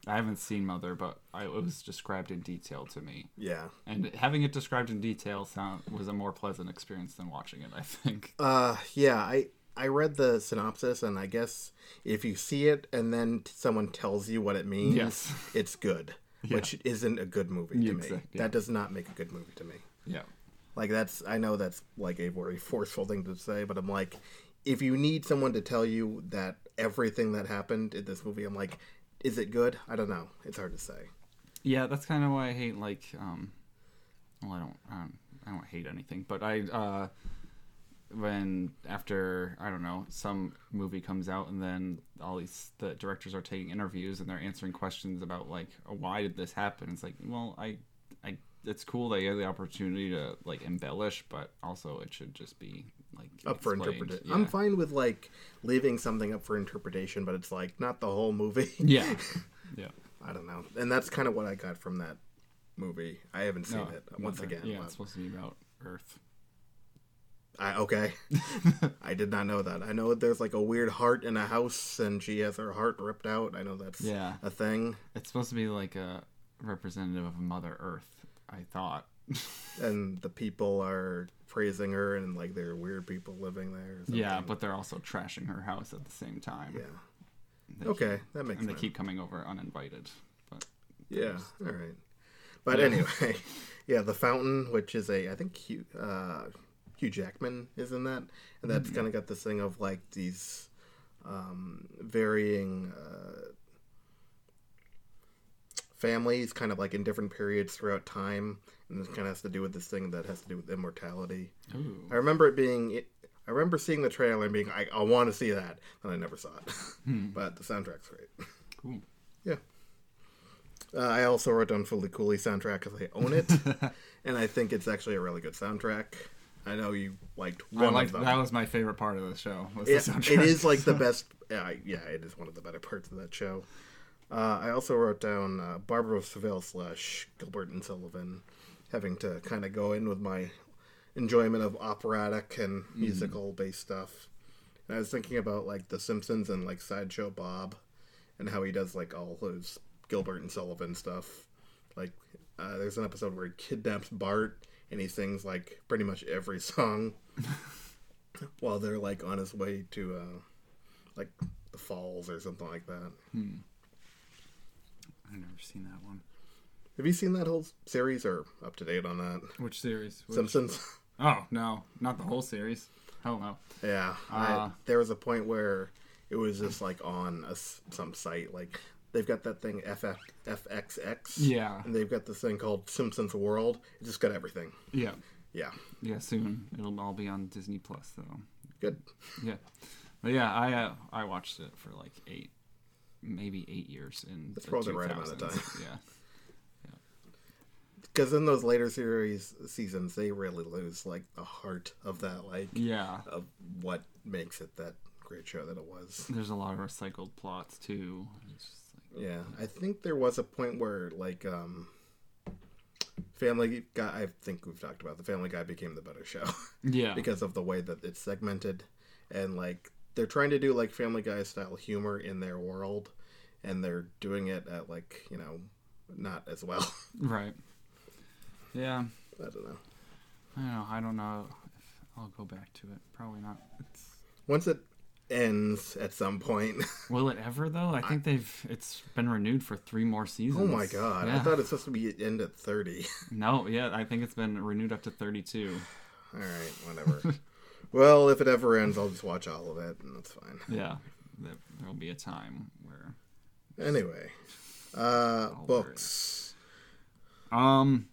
I haven't seen Mother, but I, it was described in detail to me, Yeah. and having it described in detail sound was a more pleasant experience than watching it. I think. Uh, yeah, I I read the synopsis, and I guess if you see it and then someone tells you what it means, Yes. it's good, which isn't a good movie to Yeah, me. yeah. That does not make a good movie to me. Yeah. Like that's I know that's like a very forceful thing to say, but I'm like, if you need someone to tell you that everything that happened in this movie, I'm like, is it good? I don't know. It's hard to say. Yeah, that's kind of why I hate like um well I don't I don't, I don't hate anything, but I uh when after I don't know some movie comes out and then all these the directors are taking interviews and they're answering questions about like why did this happen? It's like, well, I I it's cool that you have the opportunity to like embellish, but also it should just be like Up for interpretation. Yeah. I'm fine with like leaving something up for interpretation, but it's like not the whole movie. yeah. Yeah. I don't know. And that's kind of what I got from that movie. I haven't seen No, it uh, once Mother. again. Yeah, but it's supposed to be about Earth. I, okay. I did not know that. I know there's like a weird heart in a house and she has her heart ripped out. I know that's Yeah. a thing. It's supposed to be like a representative of Mother Earth, I thought. And the people are praising her and like there are weird people living there. yeah, but they're also trashing her house at the same time. Yeah. They Okay, that makes And they keep coming over uninvited. But Yeah. All right. But Yeah. anyway, yeah, the fountain, which is a, I think uh, Hugh Jackman is in that, and that's Mm-hmm. kind of got this thing of like these um, varying uh, families, kind of like in different periods throughout time, and this kind of has to do with this thing that has to do with immortality. ooh. I remember it being. I remember seeing the trailer and being, I, I want to see that, and I never saw it. but the soundtrack's great. Cool. Yeah. Uh, I also wrote down Fooly Cooly soundtrack because I own it, and I think it's actually a really good soundtrack. I know you liked one liked of them. that was my favorite part of the show. Yeah, the it is like the best. Yeah, yeah, it is one of the better parts of that show. Uh, I also wrote down uh, Barber of Seville slash Gilbert and Sullivan, having to kind of go in with my enjoyment of operatic and musical based stuff. And I was thinking about like The Simpsons and like Sideshow Bob, and how he does like all his Gilbert and Sullivan stuff. Like, uh, there's an episode where he kidnaps Bart and he sings like pretty much every song while they're like on his way to uh like the falls or something like that. I've never seen that one. Have you seen that whole series or up to date on that? Which series? Which- Simpsons. Oh no, not the whole series. Hell no. yeah, Ah. I, there was a point where it was just like on a some site like they've got that thing FF, FXX. Yeah. and they've got this thing called Simpsons World. It just got everything. Yeah. Yeah, Yeah. Soon it'll all be on Disney Plus though. good. Yeah. But yeah, I uh, I watched it for like eight, maybe eight years in That's the probably the right amount of time. Yeah. Because in those later series seasons, they really lose like the heart of that, like Yeah. of what makes it that great show that it was. There's a lot of recycled plots too. It's Yeah, I think there was a point where like um Family Guy I think we've talked about the Family Guy became the better show yeah. because of the way that it's segmented and like they're trying to do like Family Guy style humor in their world and they're doing it at like, you know, not as well. Right. Yeah. I don't know. I don't know. I don't know if I'll go back to it. Probably not. It's Once it ends at some point. Will it ever though? I think they've it's been renewed for three more seasons. oh my god! I thought it's supposed to be end at thirty. No, yeah, I think it's been renewed up to thirty-two. All right, whatever. well, if it ever ends, I'll just watch all of it, and that's fine. Yeah, there will be a time where. Anyway, uh, books. Um,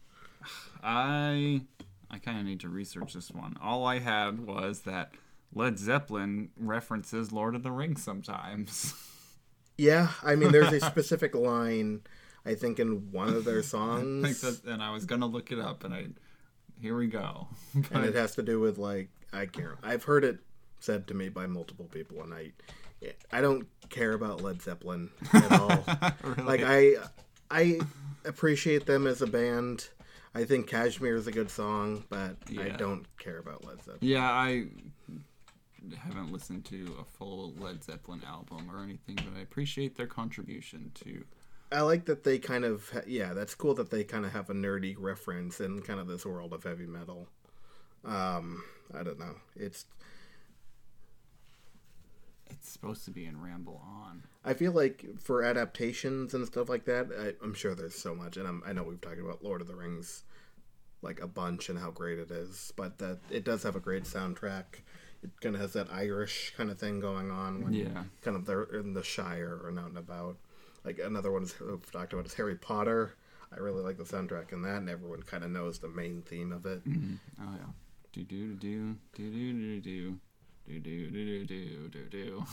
I I kind of need to research this one. All I had was that Led Zeppelin references Lord of the Rings sometimes. Yeah, I mean, there's a specific line. I think in one of their I think songs, that, and I was gonna look it up, and I here we go. and it has to do with like I can't. I've heard it said to me by multiple people, and I, I don't care about Led Zeppelin at all. Really? Like I, I appreciate them as a band. I think Kashmir is a good song, but I don't care about Led Zeppelin. Yeah, I haven't listened to a full Led Zeppelin album or anything, but I appreciate their contribution to. I like that they kind of ha- yeah, that's cool that they kind of have a nerdy reference in kind of this world of heavy metal. Um, I don't know. It's It's supposed to be in Ramble On. I feel like for adaptations and stuff like that, I, I'm sure there's so much, and I'm, I know we've talked about Lord of the Rings like a bunch and how great it is, but that it does have a great soundtrack. It kind of has that Irish kind of thing going on when Yeah. kind of they're in the Shire or out and about. Like another one is- we've talked about is Harry Potter. I really like the soundtrack in that, and everyone kind of knows the main theme of it. Oh yeah. Do do do do do do do do do do do do do do.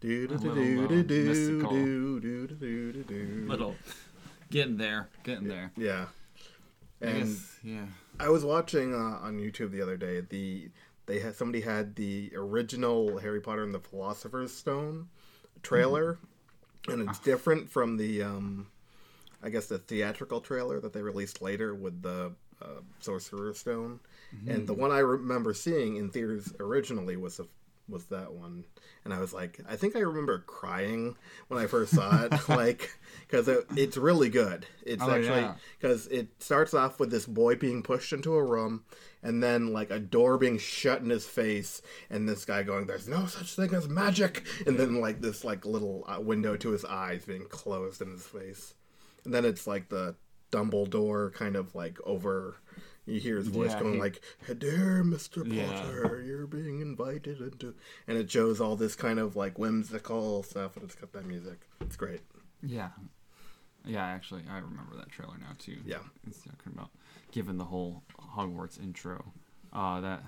Do do do uh, do do do do do do do do. Little getting there, getting there. Yeah. I And guess, yeah. I was watching uh, on YouTube the other day. The they had somebody had the original Harry Potter and the Philosopher's Stone trailer, and it's different from the um, I guess the theatrical trailer that they released later with the uh, Sorcerer's Stone. And the one I remember seeing in theaters originally was a, was that one, and I was like, I think I remember crying when I first saw it, like because it, it's really good. It's Oh, actually yeah. because it starts off with this boy being pushed into a room and then like a door being shut in his face and this guy going there's no such thing as magic and then like this like little uh, window to his eyes being closed in his face and then it's like the dumbledore kind of like over you hear his voice Yeah, going he- like dear mr Yeah. potter you're being invited into and it shows all this kind of like whimsical stuff and it's got that music it's great Yeah. Yeah, actually, I remember that trailer now too. Yeah. It's talking about given the whole Hogwarts intro. Uh, that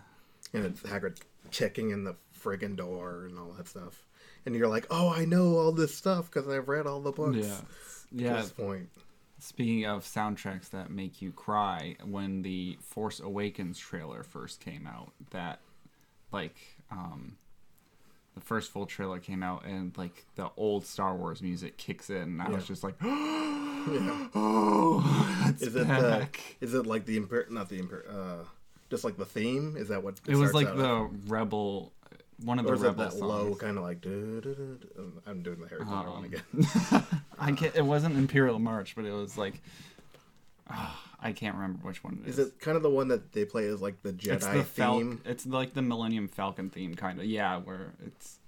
and it's Hagrid checking in the friggin' door and all that stuff. And you're like, oh, I know all this stuff because I've read all the books. yeah, At yeah. this point, Speaking of soundtracks that make you cry, when the Force Awakens trailer first came out, that like um the first full trailer came out and like the old Star Wars music kicks in and I was just like yeah. Oh it's Is it the? back. Is it like the imper? Not the imper. Uh, just like the theme. Is that what It was starts like out the rebel one of Or the is rebel that songs. low kind of like? du- du- du- du- I'm doing the Harry Potter one Um, again. I can't, it wasn't Imperial March, but it was like ah, I can't remember which one it is. Is it kind of the one that they play as like the Jedi it's the Fal- theme? It's like the Millennium Falcon theme, kind of. Yeah, where it's.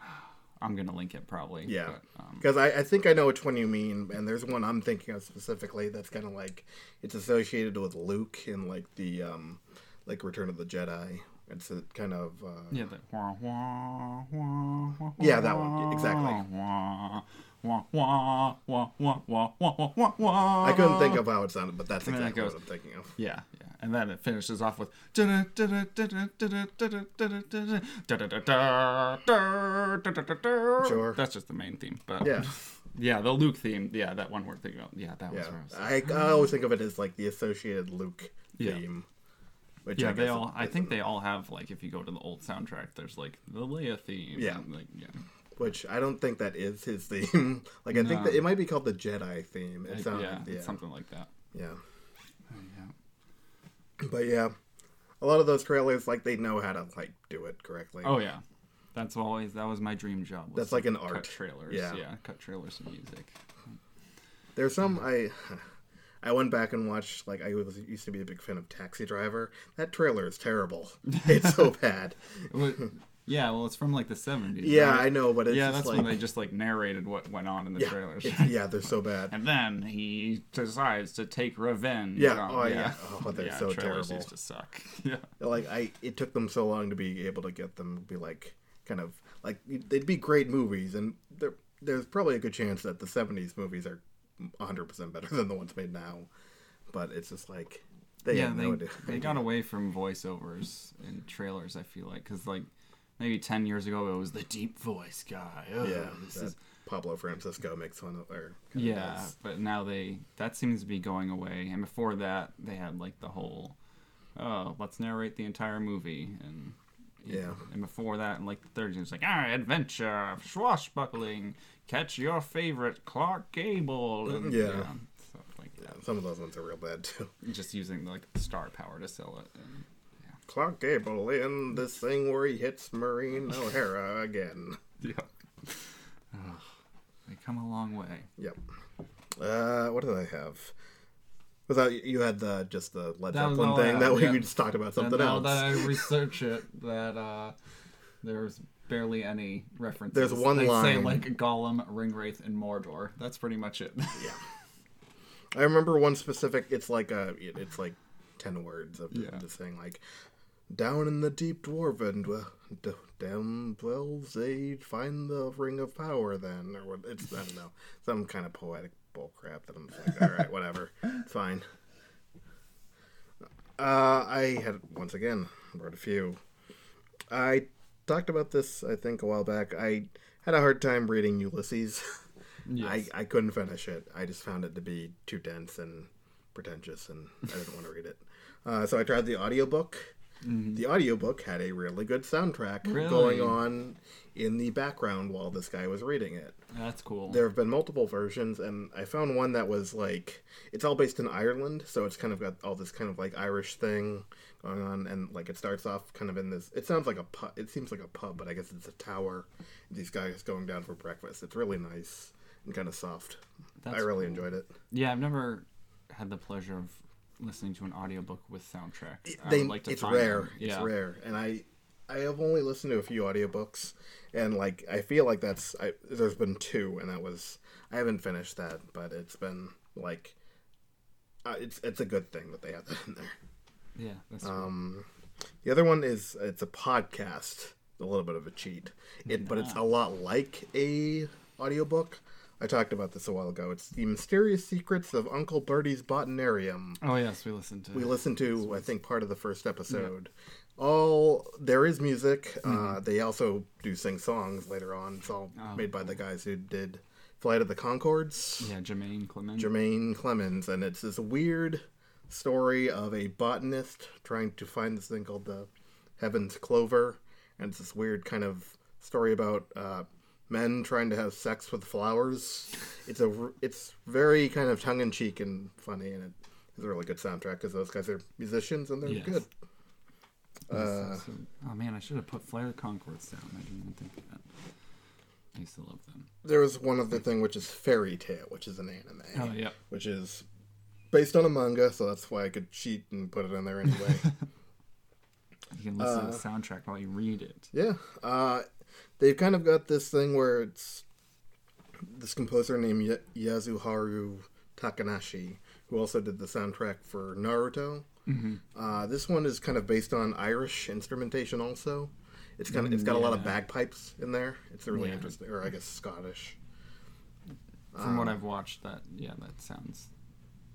I'm gonna link it probably. Yeah. but, um, Because I, I think I know which one you mean, and there's one I'm thinking of specifically that's kind of like it's associated with Luke in like the um like Return of the Jedi. It's a kind of uh, yeah, the, wah, wah, wah, yeah, that one exactly. I couldn't think of how it sounded, but that's exactly goes, what I'm thinking of. Yeah, yeah, and then it finishes off with sure. That's just the main theme, but yeah. Yeah, the Luke theme. Yeah, that one we're thinking about. Yeah, that was. Yeah. I, I always think of it as like the associated Luke theme. Yeah. Which Yeah, I they all. I think they all have like if you go to the old soundtrack, there's like the Leia theme. Yeah. like yeah, Which I don't think that is his theme. like I think that it might be called the Jedi theme. It sounds, yeah, yeah, it's something like that. yeah. Yeah. But yeah, a lot of those trailers like they know how to like do it correctly. Oh yeah, that's always that was my dream job. That's like an cut art. trailers. Yeah. Yeah. cut trailers and music. There's some I I went back and watched like I was used to be a big fan of Taxi Driver. That trailer is terrible. It's so bad. Yeah, well, it's from like the 70s. Yeah, right? I know, but it's yeah, that's like when they just like narrated what went on in the yeah, trailers. yeah, they're so bad. and then he decides to take revenge. Yeah, on- oh, yeah. Uh, oh, they're yeah, so trailers terrible. used to suck. Yeah. Like I, it took them so long to be able to get them to be like kind of like they'd be great movies, and there, there's probably a good chance that the '70s movies are 100 percent better than the ones made now. But it's just like they yeah, have they, no idea. they got away from voiceovers and trailers. I feel like because like maybe ten years ago it was the deep voice guy. Oh, Yeah, this is Pablo Francisco makes fun of. Or yeah. But now they that seems to be going away. And before that, they had like the whole oh let's narrate the entire movie and. Yeah. And before that, in like the 30s, it was like, ah, adventure, swashbuckling, catch your favorite Clark Gable. And, Yeah. stuff like that. Some of those ones are real bad too. Just using like star power to sell it. And, Clark Gable in this thing where he hits Maureen O'Hara again. Yeah. they come a long way. Yep. Uh, what did I have? That you had the just the Led Zeppelin thing? had, That way yeah. we just talked about something now else. that I research it, that uh, there's barely any references. There's one they say line. like Gollum, Ringwraith, and Mordor. That's pretty much it. Yeah. I remember one specific. It's like a. It's like ten words of Yeah. this thing. Like down in the deep dwarven, dwe- d- down dwells they find the ring of power. Then or what? It's I don't know some kind of poetic bull crap that I'm just like, all right, whatever, it's fine. Uh, I had once again wrote a few. I talked about this I think a while back. I had a hard time reading Ulysses. Yes. I, I couldn't finish it. I just found it to be too dense and pretentious, and I didn't want to read it. Uh, so I tried the audiobook. Mm-hmm. The audiobook had a really good soundtrack Really? going on in the background while this guy was reading it. That's cool. There have been multiple versions, and I found one that was like it's all based in Ireland, so it's kind of got all this kind of like Irish thing going on, and like it starts off kind of in this. It sounds like a pub. It seems like a pub, but I guess it's a tower. These guys going down for breakfast. It's really nice and kind of soft. That's I really cool. enjoyed it. Yeah, I've never had the pleasure of listening to an audiobook with soundtrack. I They, like to it's rare. them. It's Yeah. rare, and I. I have only listened to a few audiobooks, and like I feel like that's I, there's been two, and that was I haven't finished that, but it's been like uh, it's it's a good thing that they have that in there. Yeah, that's cool. Um, the other one is it's a podcast, a little bit of a cheat, it but it's a lot like a audiobook. I talked about this a while ago. It's the mysterious secrets of Uncle Bertie's botanarium. Oh yes, we listened to. We listened to, I think, part of the first episode. All there is music. Uh, they also do sing songs later on. It's all Oh, made by the guys who did Flight of the Conchords, Yeah, Jermaine Clement. Jermaine Clemens, and it's this weird story of a botanist trying to find this thing called the Heaven's Clover, and it's this weird kind of story about uh, men trying to have sex with flowers. It's a r- it's very kind of tongue in cheek and funny, and it is a really good soundtrack because those guys are musicians and they're Yes. good. Uh, that's a- oh man, I should have put Flare Conchords down. I didn't even think of that. I used to love them. There was one other thing which is Fairy Tail, which is an anime. Oh yeah. Which is based on a manga, so that's why I could cheat and put it in there anyway. You can listen to Uh, the soundtrack while you read it. Yeah, uh, they've kind of got this thing where it's this composer named Ya- Yasuharu Takanashi, who also did the soundtrack for Naruto. Mm-hmm. Uh, this one is kind of based on Irish instrumentation. Also, it's kind of it's got a lot of bagpipes in there. It's really Yeah. interesting, or I guess Scottish From what um, I've watched, that yeah, that sounds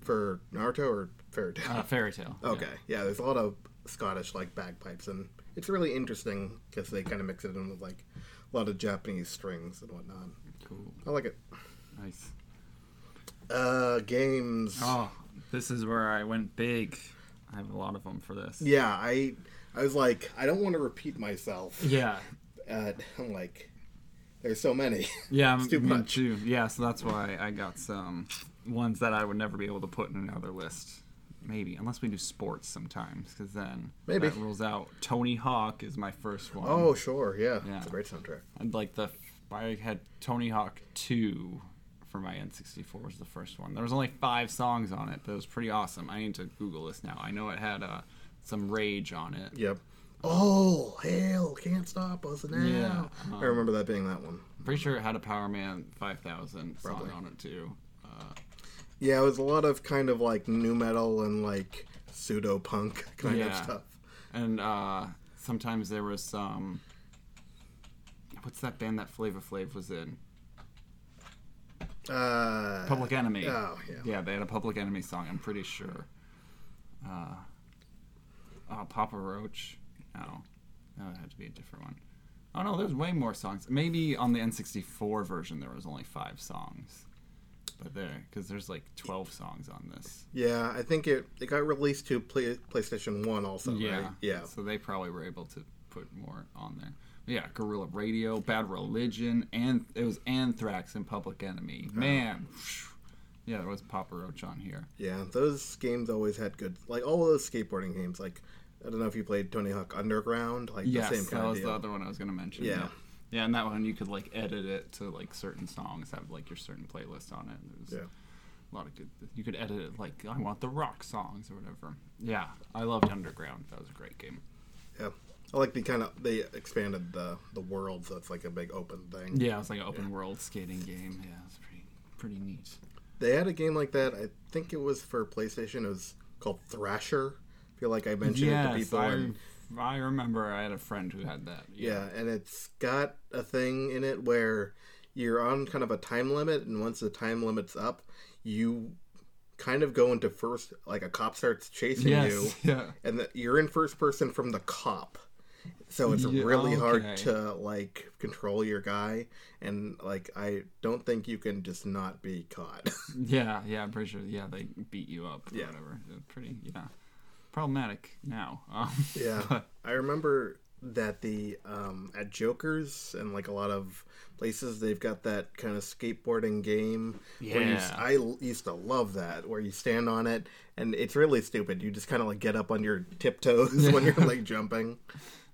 for Naruto or Fairy Tail. uh, Fairy Tail. yeah. Okay, yeah. there's a lot of Scottish like bagpipes, and it's really interesting because they kind of mix it in with like a lot of Japanese strings and whatnot. Cool. I like it. Nice. Uh, games. Oh, this is where I went big. I have a lot of them for this. Yeah, I I was like, I don't want to repeat myself. Yeah. Uh, I'm like, there's so many. Yeah, It's too much. too. Yeah, so that's why I got some ones that I would never be able to put in another list. Maybe, unless we do sports sometimes, because then Maybe. that rules out. Tony Hawk is my first one. oh, sure, yeah, Yeah. it's a great soundtrack. I'd like the. I had Tony Hawk 2 for my N64 was the first one. There was only five songs on it, but it was pretty awesome. I need to Google this now. I know it had uh, some rage on it. Yep. Oh hail, can't stop us now. Yeah, I remember that being that one. Pretty sure it had a Powerman 5000 song Probably. on it too. Yeah, it was a lot of kind of like nu metal and like pseudo punk kind of stuff. and uh, sometimes there was some. What's that band that Flavor Flav was in? Uh, Public Enemy. Oh yeah. Yeah, they had a Public Enemy song. I'm pretty sure. Uh, oh, Papa Roach. No, no, it had to be a different one. Oh no, there's way more songs. Maybe on the N64 version there was only five songs, but there because there's like 12 songs on this. Yeah, I think it it got released to play, PlayStation One also. yeah, Right? Yeah. So they probably were able to put more on there. Yeah, Guerrilla Radio, Bad Religion, and it was Anthrax and Public Enemy. Man, yeah, there was Papa Roach on here. Yeah, those games always had good, like all of those skateboarding games. Like, I don't know if you played Tony Hawk Underground, like Yes, the same kind of that was of the other one I was gonna mention. Yeah. Yeah. Yeah, and that one you could like edit it to like certain songs, have like your certain playlist on it. There was Yeah. a lot of good. You could edit it like I want the rock songs or whatever. Yeah, I loved Underground. That was a great game. Yeah, I like the kind of they expanded the the world, so it's like a big open thing. Yeah, it was like an open world skating game. Yeah, it's pretty pretty neat. They had a game like that. I think it was for PlayStation. It was called Thrasher. I feel like I mentioned it to Yes, people. I, and, I remember I had a friend who had that. yeah, and it's got a thing in it where you're on kind of a time limit, and once the time limit's up, you kind of go into first. Like a cop starts chasing you, Yeah. and the, you're in first person from the cop so it's Yeah, really hard to like control your guy and like i don't think you can just not be caught Yeah, yeah, I'm pretty sure. Yeah, they beat you up or Yeah. whatever. Pretty, yeah, problematic now. Um, yeah but- i remember that the um at jokers and like a lot of places they've got that kind of skateboarding game where you, Yeah. i used to love that where you stand on it and it's really stupid you just kind of like get up on your tiptoes when you're like jumping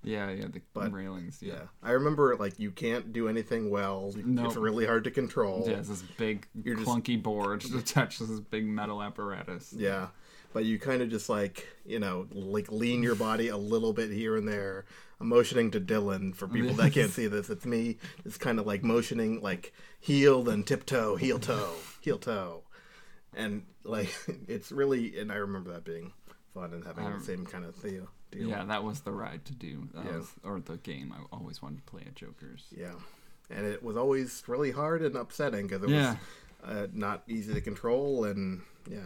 yeah, yeah, the But- railings. Yeah. yeah i remember like you can't do anything well No. it's really hard to control Yeah, it's this big You're just- clunky board attached to this big metal apparatus. Yeah, but you kind of just like you know like lean your body a little bit here and there. I'm motioning to Dylan for people that can't see this. It's me. It's kind of like motioning like heel then tiptoe, heel toe, heel toe, and like it's really. And I remember that being fun and having the Um, same kind of deal. Yeah, that was the ride to do. That Yeah. was, or the game I always wanted to play at Joker's. Yeah, and it was always really hard and upsetting because it Yeah. was uh, not easy to control and yeah.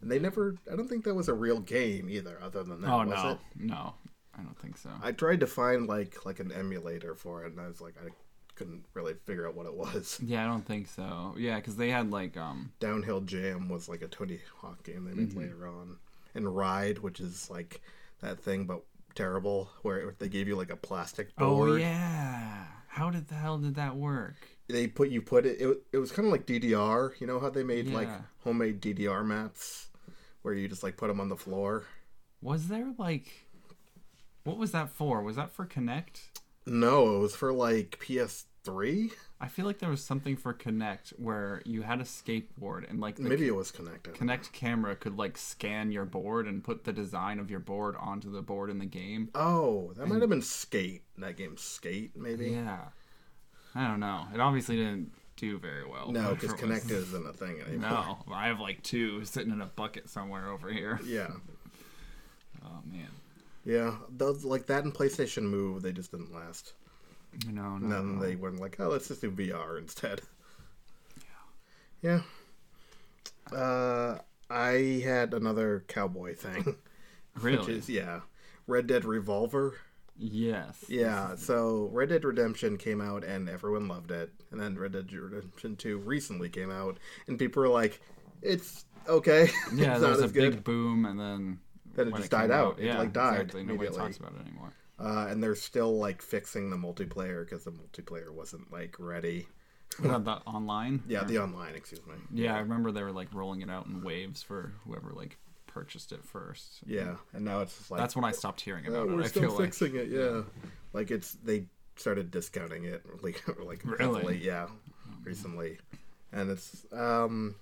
And they never. I don't think that was a real game either. Other than that, oh was no, it? no, I don't think so. I tried to find like like an emulator for it, and I was like, I couldn't really figure out what it was. yeah, I don't think so. Yeah, because they had like um. Downhill Jam was like a Tony Hawk game they made Mm-hmm. later on, and Ride, which is like that thing but terrible, where they gave you like a plastic board. Oh yeah, how did the hell did that work? They put you put it. It, it was kind of like DDR. You know how they made like homemade DDR mats, where you just like put them on the floor. Was there like, what was that for? Was that for Kinect? No, it was for like PS3. I feel like there was something for Kinect where you had a skateboard and like Maybe it was connected. Kinect camera could like scan your board and put the design of your board onto the board in the game. Oh, that might have been Skate. That game Skate, maybe. Yeah. I don't know. It obviously didn't do very well. No, because it was. Kinect isn't a thing anymore. No, I have like two sitting in a bucket somewhere over here. Yeah, Oh man. yeah. Those like that and PlayStation Move, they just didn't last. No, no. And then no. they went like, oh, let's just do VR instead. Yeah. Yeah. Uh, I had another cowboy thing, which really. is yeah, Red Dead Revolver. Yes. Yeah, so Red Dead Redemption came out and everyone loved it, and then Red Dead Redemption Two recently came out, and people were like, "It's okay, Yeah, it's there was a good." big boom and then Then it just came died out. It, Yeah, like, died exactly. Nobody talks about it anymore. Uh, and they're still like fixing the multiplayer because the multiplayer wasn't like ready. What the online? Yeah, Or- the online, excuse me. Yeah, I remember they were like rolling it out in waves for whoever like purchased it first. Yeah, and now it's just like That's when I stopped hearing "Oh, about we're it. I still feel like fixing it. Yeah. like it's they started discounting it like like Really? heavily, yeah, recently, and it's um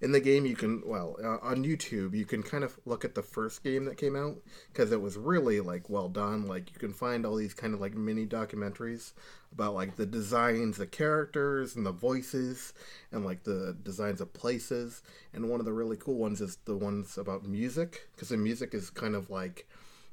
in the game you can well uh, on youtube you can kind of look at the first game that came out because it was really like well done like you can find all these kind of like mini documentaries about like the designs the characters and the voices and like the designs of places and one of the really cool ones is the ones about music because the music is kind of like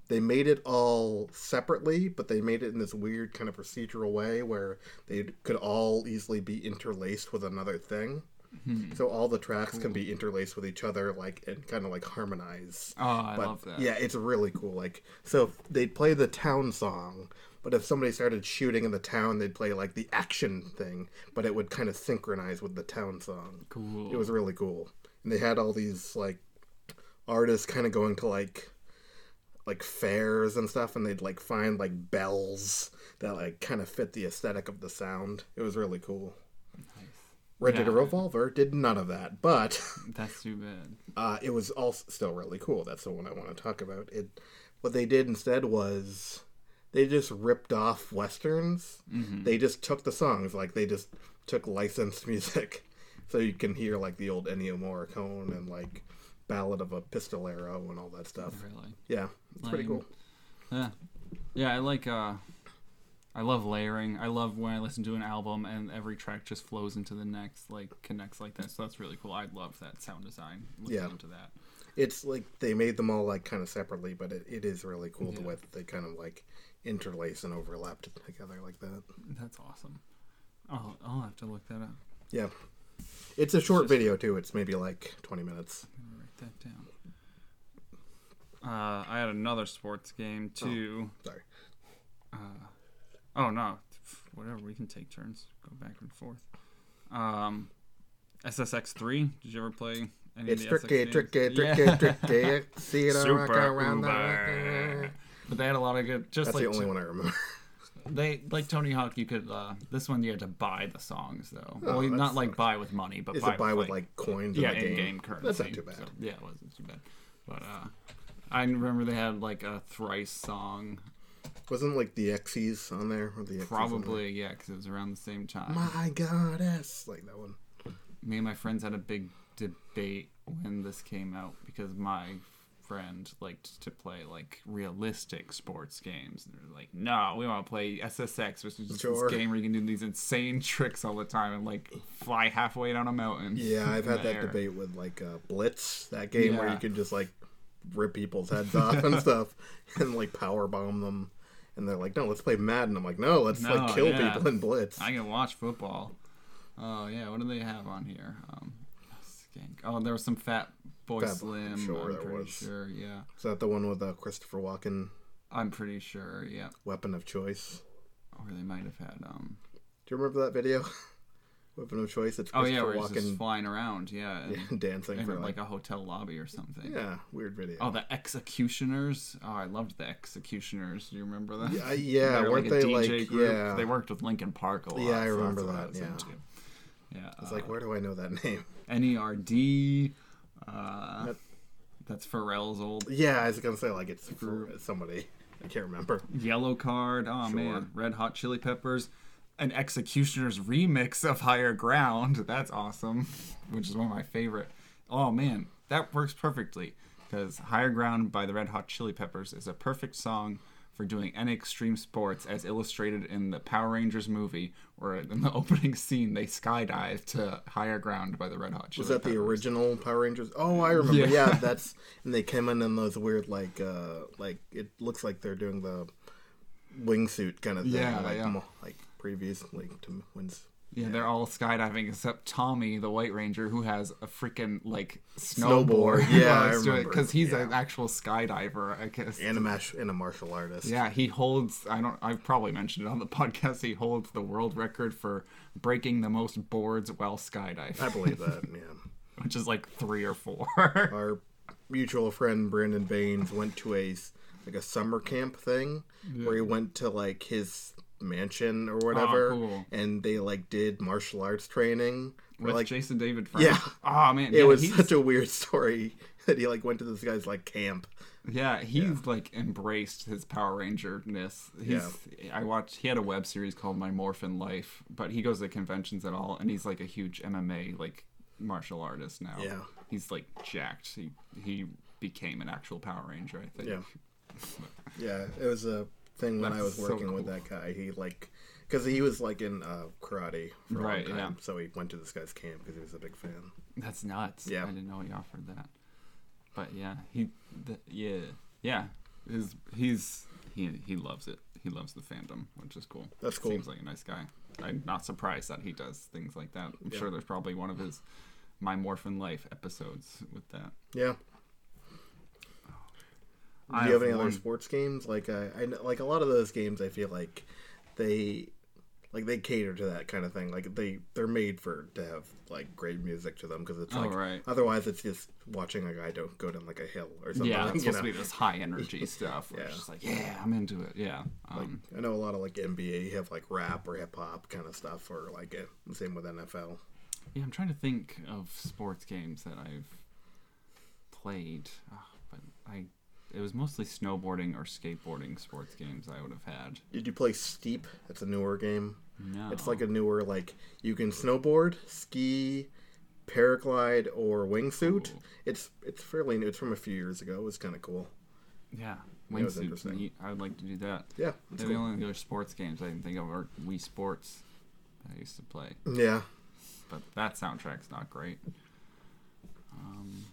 they made it all separately, but they made it in this weird kind of procedural way where they could all easily be interlaced with another thing. Hmm. So all the tracks can be interlaced with each other, like and kind of like harmonize. Oh, ah, I but love that. yeah, it's really cool. Like so, they'd play the town song, but if somebody started shooting in the town, they'd play like the action thing, but it would kind of synchronize with the town song. Cool. It was really cool, and they had all these like artists kind of going to like like fairs and stuff, and they'd like find like bells that like kind of fit the aesthetic of the sound. It was really cool. Red Yeah. Revolver did none of that, but That's too bad. uh, it was also still really cool. That's the one I want to talk about. It what they did instead was they just ripped off westerns. They just took the songs, like they just took licensed music, so you can hear like the old Ennio Morricone and like Ballad of a Pistolero and all that stuff. Really. Yeah, it's pretty cool. Yeah. Yeah, I like uh I love layering. I love when I listen to an album and every track just flows into the next, like connects like that. So that's really cool. I love that sound design. Listening Yeah. to that. It's like they made them all like kind of separately, but it, it is really cool the way that they kind of like interlace and overlap together like that. That's awesome. Oh, I'll have to look that up. Yeah. It's a short Just- video too. It's maybe like 20 minutes. I'm gonna write that down. Uh, I had another sports game too. Sorry. Oh no, whatever. We can take turns. Go back and forth. Um, SSX three. Did you ever play any It's of the tricky, SSX tricky, games? tricky, Yeah. tricky. See it Super rock around the Uber. But they had a lot of good. Just That's like the only one I remember. they like Tony Hawk. You could. Uh, this one you had to buy the songs though. well, Oh, that not like buy with money, but Is buy it buy with like like coins yeah, in game. in-game currency. That's not too bad. So, yeah, it wasn't too bad. But uh, I remember they had like a thrice song. Wasn't like the Xyz on there? Or the Probably yeah, because it was around the same time. My goddess, like that one. Me and my friends had a big debate when this came out because my friend liked to play like realistic sports games. And they're like, no, we want to play SSX, which is just Sure. this game where you can do these insane tricks all the time and like fly halfway down a mountain. Yeah, I've had that air. debate with like uh, Blitz, that game where you can just like rip people's heads off and stuff, and like power bomb them. And they're like, "No, let's play Madden." I'm like, "No, let's No, like kill yeah. people in Blitz." I can watch football. Oh yeah, what do they have on here? Um, skank. Oh, there was some Fat Boy Fat Slim. sure I'm pretty was. sure. Yeah, Is that the one with uh, Christopher Walken, I'm pretty sure. Yeah, weapon of choice? or they might have had um. Do you remember that video? weapon of choice. It's Oh yeah, where he's just flying around. Yeah, and, yeah, dancing in like like, a hotel lobby or something. yeah, weird video. Oh, the X-Ecutioners. Oh, I loved the X-Ecutioners. Do you remember that? Yeah, yeah, were weren't a they, like- group. yeah. They worked with Linkin Park a lot. Yeah, I so remember I that, was yeah. into. Yeah. I was like, where do I know that name? NERD. Uh, That- that's Pharrell's old Yeah, I was gonna say like it's for somebody. I can't remember. Yellowcard. Oh Sure. man, Red Hot Chili Peppers. An X-Ecutioner's remix of Higher Ground. That's awesome, which is one of my favorite. Oh man, that works perfectly because Higher Ground by the Red Hot Chili Peppers is a perfect song for doing any extreme sports as illustrated in the Power Rangers movie, where in the opening scene they skydive to Higher Ground by the Red Hot Chili Was that the original Power Rangers? Oh, I remember. Yeah. Yeah. that's and they came in in those weird like uh like it looks like they're doing the wingsuit kind of thing. Yeah, like yeah. mo- previously to wins. Yeah, they're all skydiving except Tommy, the White Ranger, who has a freaking like Snowboard. snowboard. Yeah, I remember. because he's an actual skydiver. I guess. And a mash and a martial artist. yeah, he holds. I don't. I've probably mentioned it on the podcast. He holds the world record for breaking the most boards while skydiving, I believe that. Yeah. which is like three or four. Our mutual friend Brandon Baines went to a like a summer camp thing where he went to like his mansion or ah, whatever, cool. and they like did martial arts training. With like Jason David Frank. Yeah. Oh man, it yeah, was such a weird story that he like went to this guy's like camp. Yeah, he's like embraced his Power Ranger ness. He's I watched he had a web series called My Morphin Life, but he goes to conventions at all and he's like a huge MMA like martial artist now. Yeah. he's like jacked. He he became an actual Power Ranger. I think. Yeah. Yeah, it was a thing when I was That's so working with that guy. He like, because he was like in uh, karate for a Right, long time, yeah. so he went to this guy's camp because he was a big fan. That's nuts. Yeah. I didn't know he offered that. But yeah, he, the, yeah, yeah. His, he's he he loves it. He loves the fandom, which is cool. That's cool. Seems like a nice guy. I'm not surprised that he does things like that. I'm Yeah. sure there's probably one of his My Morphin Life episodes with that. Yeah. Do I you have any one- other sports games? Like I, I like a lot of those games. I feel like they, like they cater to that kind of thing. Like they, they're made for to have like great music to them because it's Oh, like right. otherwise it's just watching a guy don't go down like a hill or something. Yeah, it's supposed know? to be this high energy stuff. Where Yeah. It's just like, yeah, I'm into it. Yeah. Um, I know a lot of like NBA have like rap or hip hop kind of stuff, or like it, same with NFL. Yeah, I'm trying to think of sports games that I've played, Ugh, but I it was mostly snowboarding or skateboarding sports games I would have had. Did you play Steep? It's a newer game. No, It's like a newer like you can snowboard, ski, paraglide, or wingsuit. Ooh. It's it's fairly new. It's from a few years ago. It was kind of cool. yeah, wingsuits. neat. I would like to do that. Yeah, They're the only other sports games I can think of are Wii Sports that I used to play, Yeah, but that soundtrack's not great. Um,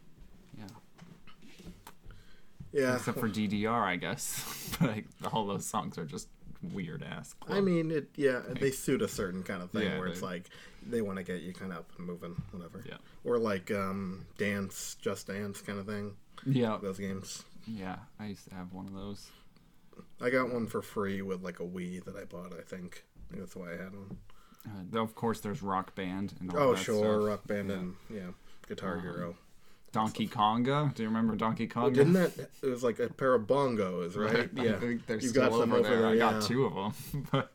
yeah. except for DDR, I guess. but I, all those songs are just weird ass. I mean, it. Yeah, they suit a certain kind of thing Yeah, where it's like they want to get you kind of up and moving, whatever. Yeah. Or like um, dance, just dance kind of thing. yeah, Those games. yeah. I used to have one of those. I got one for free with like a Wii that I bought. I think. I think that's why I had one. Uh, though, of course, there's Rock Band and all Oh sure, stuff. Rock Band Yeah. and yeah, Guitar Um, Hero. Donkey Konga. Do you remember Donkey Konga? Well, didn't that? It was like a pair of bongos, right? I Yeah. think they're You've still got some over over there. there, I got two of them. but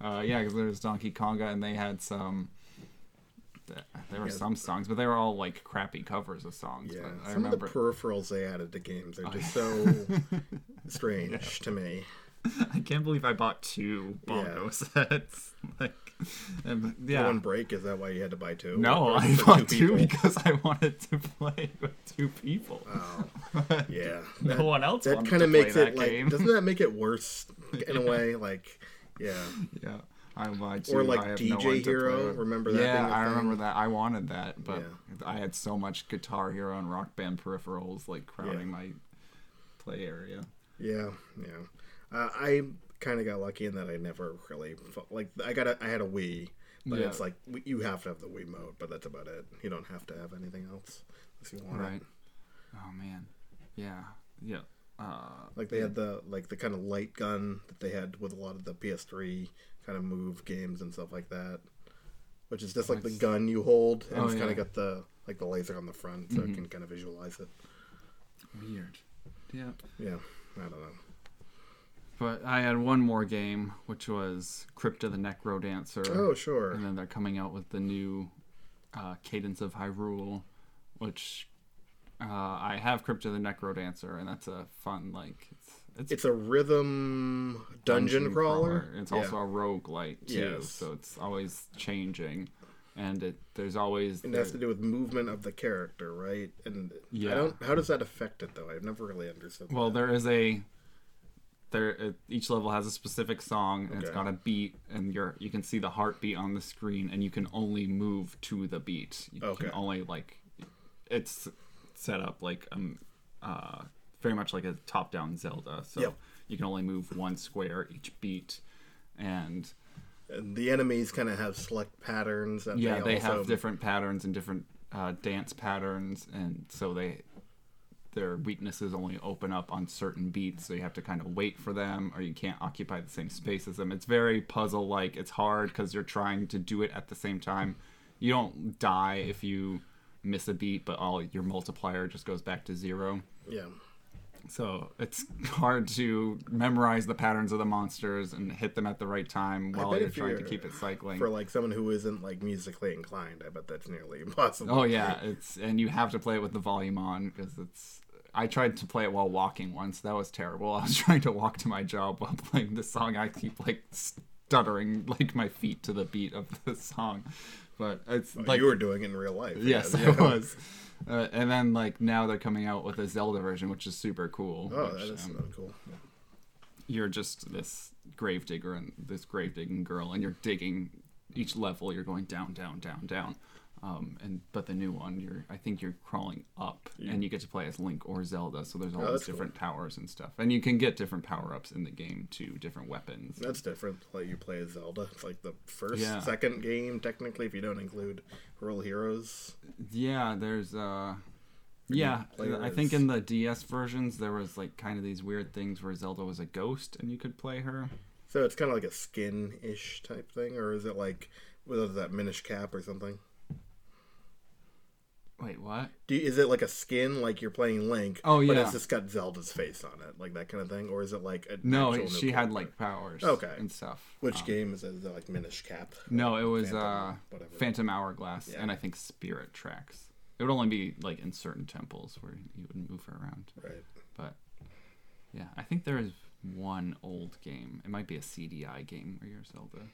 uh, yeah, because there's Donkey Konga, and they had some. There were Yeah. some songs, but they were all like crappy covers of songs. Yeah, but I some remember. of the peripherals they added to games are just so strange to me. I can't believe I bought two bongo Yeah. sets. like, and, Yeah. yeah. One break is that why you had to buy two? No, I bought two people? because I wanted to play with two people. Oh, yeah. no That- one else That kind of makes it like. game. Doesn't that make it worse in a way? Like, yeah. Yeah, I lied to Or like no DJ play Hero, remember that Yeah, I thing? remember that. I wanted that, but Yeah. I had so much Guitar Hero and Rock Band peripherals like crowding Yeah. my play area. Yeah, yeah. Uh, I kind of got lucky in that I never really like. I got a, I had a Wii, but Yeah. it's like you have to have the Wiimote, but that's about it. You don't have to have anything else if you want Right. it. Oh man. Yeah. Yeah. Uh, Like they had the like the kind of light gun that they had with a lot of the PS3 kind of move games and stuff like that, which is just like the gun you hold and Oh, it's kind yeah. of got the like the laser on the front, so Mhm. it can kind of visualize it. weird. Yeah. Yeah, I don't know. But I had one more game, which was Crypt of the Necrodancer. Oh sure. And then they're coming out with the new uh, Cadence of Hyrule, which uh, I have Crypt of the Necrodancer, and that's a fun like it's it's It's a rhythm dungeon, crawler. It's Yeah. also a roguelite too, Yes. so it's always changing, and it there's always And it has to do with movement of the character, right? And Yeah. I don't. How does that affect it, though? I've never really understood. well that. there is a there each level has a specific song and it's Okay. got a beat and you're you can see the heartbeat on the screen and you can only move to the beat you Okay. can only like it's set up like um uh very much like a top down zelda so Yep. you can only move one square each beat and And the enemies kind of have select patterns. Yeah they, also, have different patterns and different uh, dance patterns and so they their weaknesses only open up on certain beats so you have to kind of wait for them or you can't occupy the same space as them it's very puzzle like it's hard because you're trying to do it at the same time you don't die if you miss a beat but all your multiplier just goes back to zero Yeah. so it's hard to memorize the patterns of the monsters and hit them at the right time while you're trying to you're- keep it cycling For like someone who isn't like musically inclined, I bet that's nearly impossible. Oh yeah, it's and you have to play it with the volume on because it's. I tried to play it while walking once. That was terrible. I was trying to walk to my job while playing this song. I keep like stuttering like my feet to the beat of the song. But it's like you were doing it in real life. yes, yeah. I was. Uh, and then like now they're coming out with a Zelda version, which is super cool. Oh, which, that is um, cool. you're just this grave digger and this grave digging girl, and you're digging each level. You're going down, down, down, down. Um, and but the new one, you're I think you're crawling up, and you get to play as Link or Zelda. So there's all these that's cool. different towers and stuff, and you can get different power ups in the game too, different weapons. That's different. Like you play as Zelda. It's like the first, Yeah. second game technically, if you don't include Hyrule Warriors. Yeah, there's uh yeah, I think in the DS versions there was like kind of these weird things where Zelda was a ghost and you could play her. So it's kind of like a skin-ish type thing, or is it like is that Minish Cap or something? Wait, what? Do you, is it like a skin, like you're playing Link? Oh, yeah, but it's just got Zelda's face on it, like that kind of thing, or is it like a No, she had like powers Okay. and stuff. Which Um, game is it? Is it like Minish Cap? No, it was Phantom, uh whatever. Phantom Hourglass Yeah. and I think Spirit Tracks. It would only be like in certain temples where you would move her around. Right. But yeah, I think there is one old game. It might be a CDI game where you're Zelda.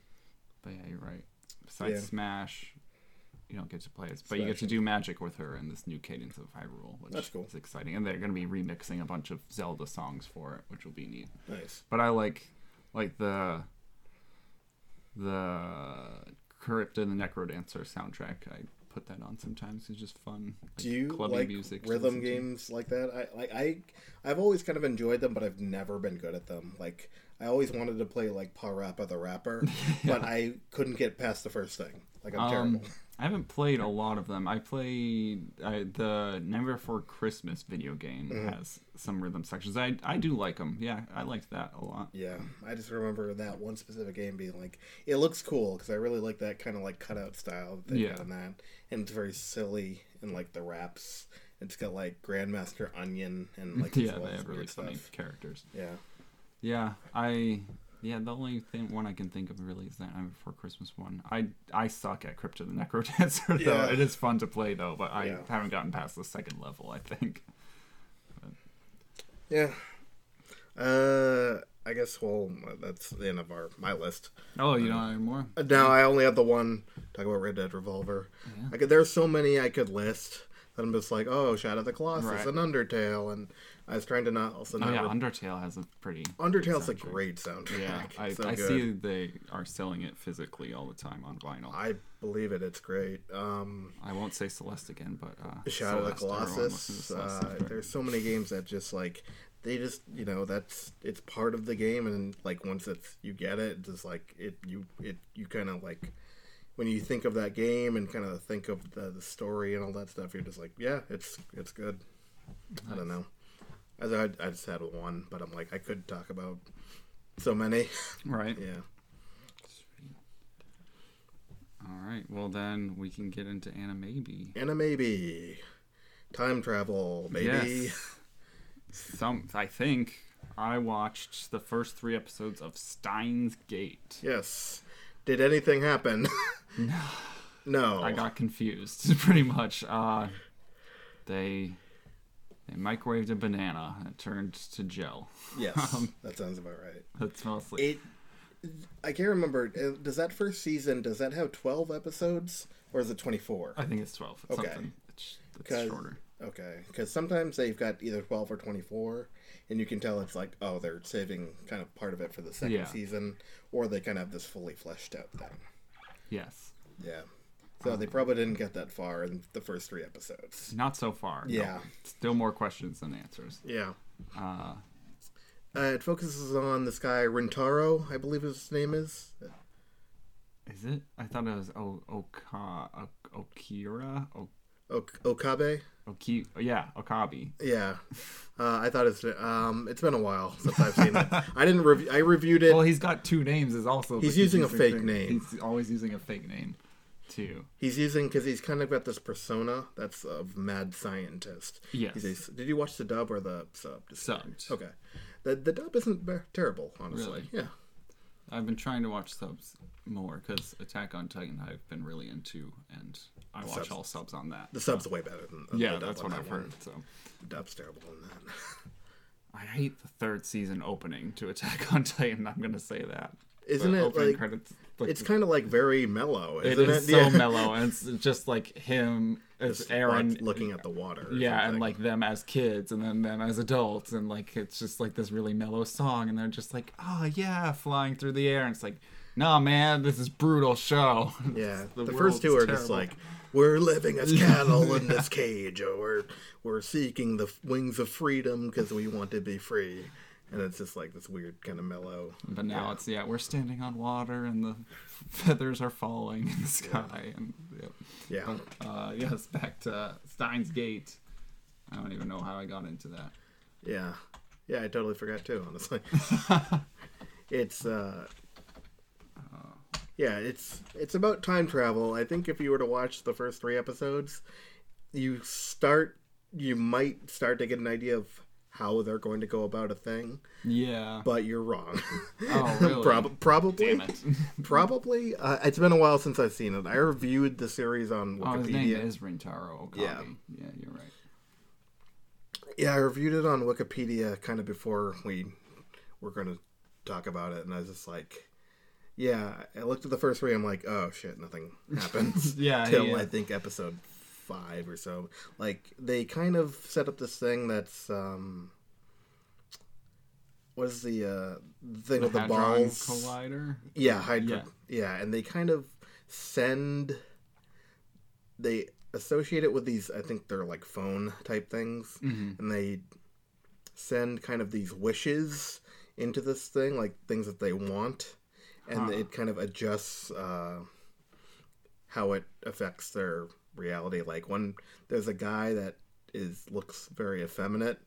But yeah, you're right. Besides Yeah. Smash, you don't get to play as, but you get to do magic with her in this new Cadence of Hyrule, which That's cool. is exciting. And they're going to be remixing a bunch of Zelda songs for it, which will be neat. Nice. But I like like the the Crypt of the Necrodancer soundtrack. I put that on sometimes. It's just fun. Like Do you like music rhythm games like that? I like I I've always kind of enjoyed them, but I've never been good at them. Like I always wanted to play like PaRappa the Rapper, but I couldn't get past the first thing. Like I'm Um, terrible. I haven't played a lot of them. I played I, the Nightmare Before Christmas video game Mm-hmm. has some rhythm sections. I I do like them. Yeah, I liked that a lot. Yeah, I just remember that one specific game being like, it looks cool because I really like that kind of like cutout style that they Yeah. got that, and it's very silly and like the raps. It's got like Grandmaster Onion and like yeah, they have really weird funny characters. Yeah, Yeah, I yeah the only thing one I can think of really is that Night Before Christmas one. I I suck at Crypt of the Necrodancer though. Yeah. It is fun to play though, but I Yeah. haven't gotten past the second level. I think. yeah. Uh, I guess well, that's the end of our my list. Oh, you don't have any more? Uh, Now I only have the one. Talk about Red Dead Revolver. Yeah. I could, there's so many I could list. That I'm just like, oh, Shadow of the Colossus Right. and Undertale, and I was trying to not also Oh yeah, Undertale has a pretty. Undertale's a great soundtrack. Yeah, I, So I see they are selling it physically all the time on vinyl. I, believe it. It's great. Um, I won't say Celeste again, but uh, Shadow of the Celeste, everyone listens Colossus. Celeste, Uh, there's so many games that just like they just you know that's it's part of the game, and like once it's you get it, it's just like it you it you kind of like when you think of that game and kind of think of the, the story and all that stuff, you're just like, yeah, it's it's good. I don't know. I, I, I just had one, but I'm like I could talk about so many. right. yeah. All right. Well, then we can get into Animaybe. And a maybe time travel, maybe. Yes. Some, I think I watched the first three episodes of Steins Gate. Yes. Did anything happen? No. no. I got confused pretty much. Uh, they they microwaved a banana and it turned to gel. Yes, Um, that sounds about right. That's mostly It. I can't remember. uh, Does that first season does that have twelve episodes or is it twenty four? I think it's twelve. It's Okay. Something it's, it's shorter. Okay, because sometimes they've got either twelve or twenty four, and you can tell it's like oh they're saving kind of part of it for the second Yeah. season, or they kind of have this fully fleshed out thing. Yes. Yeah. So they probably didn't get that far in the first three episodes. Not so far. no. Yeah. Still more questions than answers. Yeah. Uh, Uh, it focuses on this guy Rintaro, I believe his name is. is it? I thought it was o- Oka o- Okira o- Ok- Okabe. Oki. Yeah, Okabe. Yeah, uh, I thought it's um, it's been a while since I've seen it. I didn't review. I reviewed it. Well, he's got two names. Is also He's using a fake thing. name. He's always using a fake name, too. he's using because he's kind of got this persona that's of mad scientist. Yes. A, did you watch the dub or the sub? Subbed. Okay. The the dub isn't terrible, honestly. Really? Yeah. I've been trying to watch subs more because Attack on Titan I've been really into, and I watch subs- all subs on that. The sub's are way better than the, yeah, the that's what I've heard. So The dub's terrible in that. I hate the third season opening to Attack on Titan. I'm gonna say that Isn't it like credits? Like, it's kind of like very mellow, it isn't is it? so Yeah. mellow, and it's just like him as Just Eren watch- looking at the water. Yeah, and like them as kids, and then them as adults, and like it's just like this really mellow song, and they're just like, oh yeah, flying through the air, and it's like, no man, this is brutal show. yeah, The the, first two are just like we're living as cattle in this cage, or we're we're seeking the wings of freedom because we want to be free, and it's just like this weird kind of mellow. But now it's yeah, we're standing on water, and the feathers are falling in the sky, and yep. Yeah, uh, yes, back to Steins Gate. I don't even know how I got into that. yeah, yeah. I totally forgot too. Honestly, it's uh, yeah, it's it's about time travel. I think if you were to watch the first three episodes, you start you might start to get an idea of how they're going to go about a thing, Yeah. but you're wrong. Oh, really? Prob- probably. Damn it. Probably. Uh, it's been a while since I've seen it. I reviewed the series on Oh, his name Wikipedia. is Rintaro Okabe. Yeah. Yeah, you're right. Yeah, I reviewed it on Wikipedia kind of before we were going to talk about it, and I was just like, yeah. I looked at the first three. I'm like, oh shit, nothing happens. Yeah, till yeah. I think episode five or so. Like they kind of set up this thing that's um, what is the uh thing with the balls? Collider. Yeah, hydro. Yeah. Yeah. and they kind of send. They associate it with these. I think they're like phone type things, Mhm. and they send kind of these wishes into this thing, like things that they want, and Huh. it kind of adjusts uh, how it affects their reality. Like when there's a guy that is looks very effeminate,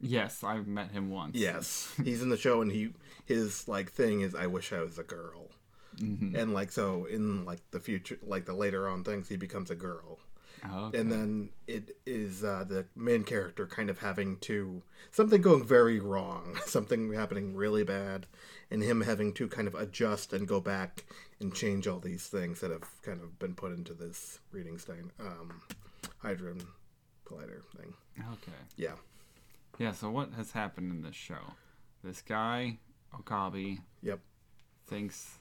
Yes, I've met him once. Yes, he's in the show, and he his like thing is, I wish I was a girl, Mhm. and like so in like the future, like the later on things, he becomes a girl, Oh, okay. and then it is uh, the main character kind of having to something going very wrong, something happening really bad, and him having to kind of adjust and go back and change all these things that have kind of been put into this reading stein um, hydrogen collider thing. okay. Yeah, Yeah. So what has happened in this show? This guy Okabe yep, thinks.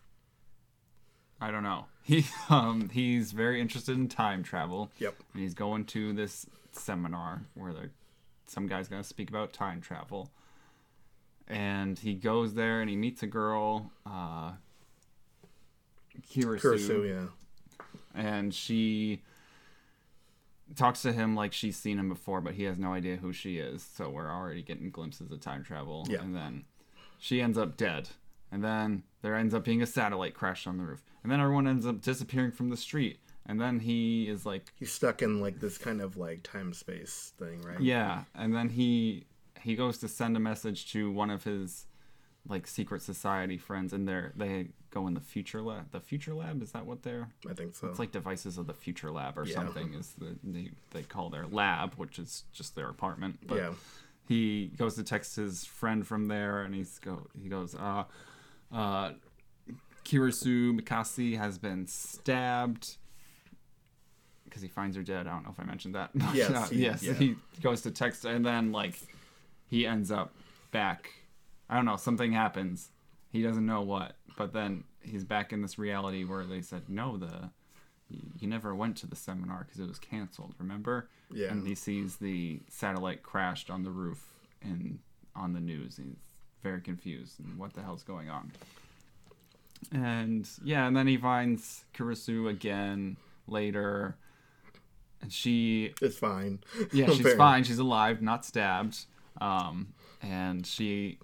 I don't know. He um he's very interested in time travel. yep, and he's going to this seminar where there, some guy's going to speak about time travel. And he goes there and he meets a girl, uh, Kirisu, Kurisu, yeah, and she talks to him like she's seen him before, but he has no idea who she is. So we're already getting glimpses of time travel. Yeah. And then she ends up dead. And then there ends up being a satellite crash on the roof. And then everyone ends up disappearing from the street. And then he is like he's stuck in like this kind of like time space thing, right? Yeah, and then he he goes to send a message to one of his like secret society friends, and they they go in the future lab. The future lab is that what they're? I think so. It's like devices of the future lab or Yeah. something. Is the they, they call their lab, which is just their apartment. But yeah, he goes to text his friend from there, and he's go he goes, uh, uh, Kirisu Mikasi has been stabbed because he finds her dead. I don't know if I mentioned that. Yes, Uh, he- yes. yeah. He goes to text, and then like he ends up back. I don't know. Something happens. He doesn't know what, but then he's back in this reality where they said no. The you never went to the seminar because it was canceled. Remember? Yeah. And he sees the satellite crashed on the roof and on the news. He's very confused and what the hell's going on. And yeah, and then he finds Kurisu again later, and she is fine. yeah, she's Fair. fine. She's alive, not stabbed. Um, and she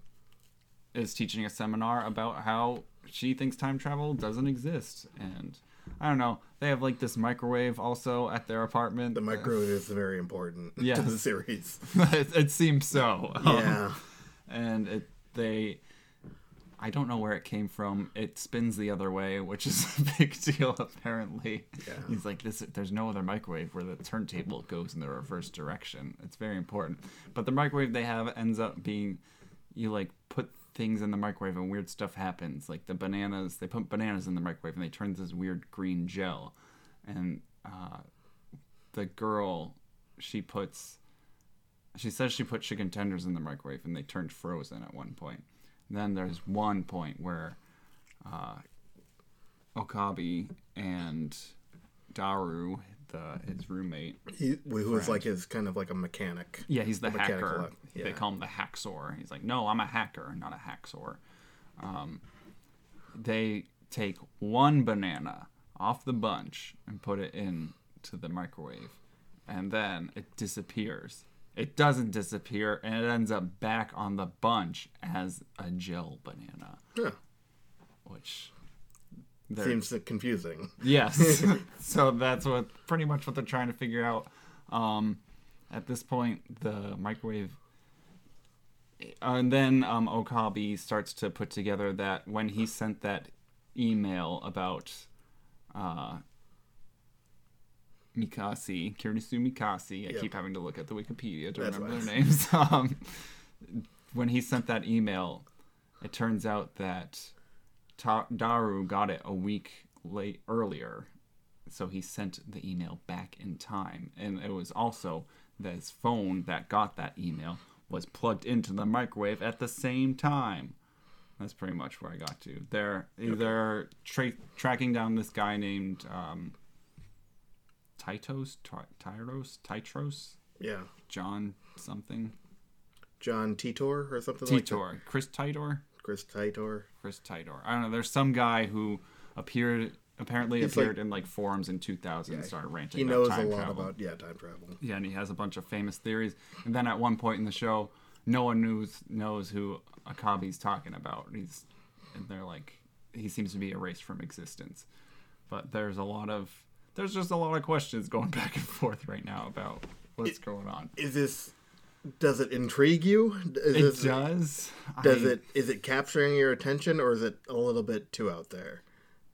is teaching a seminar about how she thinks time travel doesn't exist. And I don't know. They have like this microwave also at their apartment. The microwave is very important to the series. it, it seems so. Um, Yeah, and it they I don't know where it came from. It spins the other way, which is a big deal apparently. Yeah. He's like this there's no other microwave where the turntable goes in the reverse direction. It's very important. But the microwave they have ends up being you like put things in the microwave and weird stuff happens. Like the bananas, they put bananas in the microwave and they turn this weird green gel. And uh the girl she puts she says she put chicken tenders in the microwave and they turned frozen at one point. Then there's one point where uh, Okabe and Daru, the his roommate. He who was like his kind of like a mechanic. Yeah, he's the hacker. yeah. They call him the hacksaw. He's like, no, I'm a hacker, not a hacksaw. Um, they take one banana off the bunch and put it into the microwave, and then it disappears. It doesn't disappear, and it ends up back on the bunch as a gel banana, Yeah. which they're- Seems confusing. Yes. so that's what pretty much what they're trying to figure out. Um, at this point, the microwave. And then um, Okabe starts to put together that when he sent that email about uh, Mikasi, Kirisu Mikasi, I Yep. keep having to look at the Wikipedia to That's remember their names. um, when he sent that email, it turns out that Ta- Daru got it a week late earlier, so he sent the email back in time, and it was also that his phone that got that email was plugged into the microwave at the same time. That's pretty much where I got to. They're they're tra- tracking down this guy named um, Titos, Tyros, Titros, Yeah. John something, John Titor or something like that. Titor, Chris Titor. Chris Titor. Chris Titor. I don't know. There's some guy who appeared apparently He's appeared like- in like forums in 2000 and started ranting. He about knows a lot travel. about yeah time travel. Yeah, and he has a bunch of famous theories. And then at one point in the show, no one knows knows who Akabe's talking about. He's and they're like he seems to be erased from existence. But there's a lot of there's just a lot of questions going back and forth right now about what's going on. Is this? Does it intrigue you? Is It this, does. Does I- it? Is it capturing your attention, or is it a little bit too out there?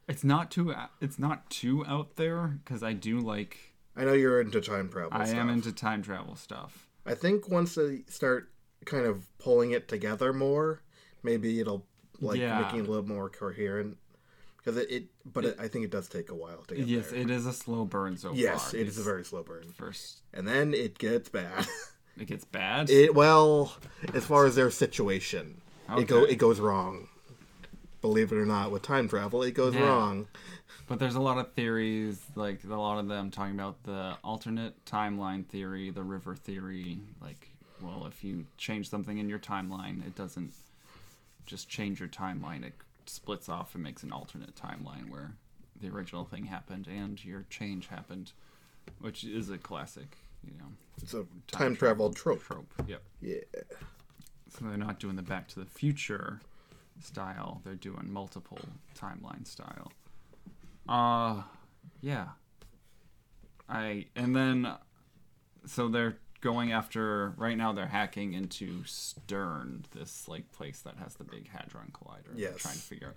It's not too. It's not too out there because I do like. I know you're into time travel. I stuff. am into time travel stuff. I think once they start kind of pulling it together more, maybe it'll like Yeah. making it a little more coherent. Because it, it but it, I think it does take a while to get there. Yes, there. it is a slow burn so far. yes, far. it is a very slow burn, first. and then it gets bad. It gets bad. it well, as far as their situation, it go it goes wrong. Believe it or not, with time travel, it goes Yeah. wrong. But there's a lot of theories, like a lot of them talking about the alternate timeline theory, the river theory. Like, well, if you change something in your timeline, it doesn't just change your timeline. It splits off and makes an alternate timeline where the original thing happened and your change happened, which is a classic, you know, It's a time, travel trope. trope. Yep. Yeah. So they're not doing the Back to the Future style. They're doing multiple timeline style. Uh yeah. I and then so they're going after right now they're hacking into CERN, this like place that has the big hadron collider. They're Yes. trying to figure out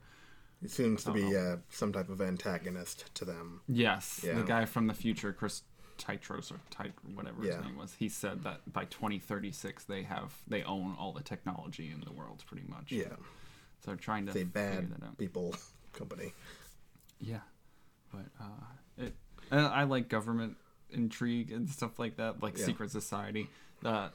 It seems to be uh, some type of antagonist to them. Yes. Yeah. The guy from the future, Chris Titros or Tit whatever Yeah. his name was, he said that by twenty thirty six they have they own all the technology in the world pretty much. Yeah. So they're trying to It's a bad people company. Yeah, but uh, it uh, I like government intrigue and stuff like that, like Yeah. secret society. Uh,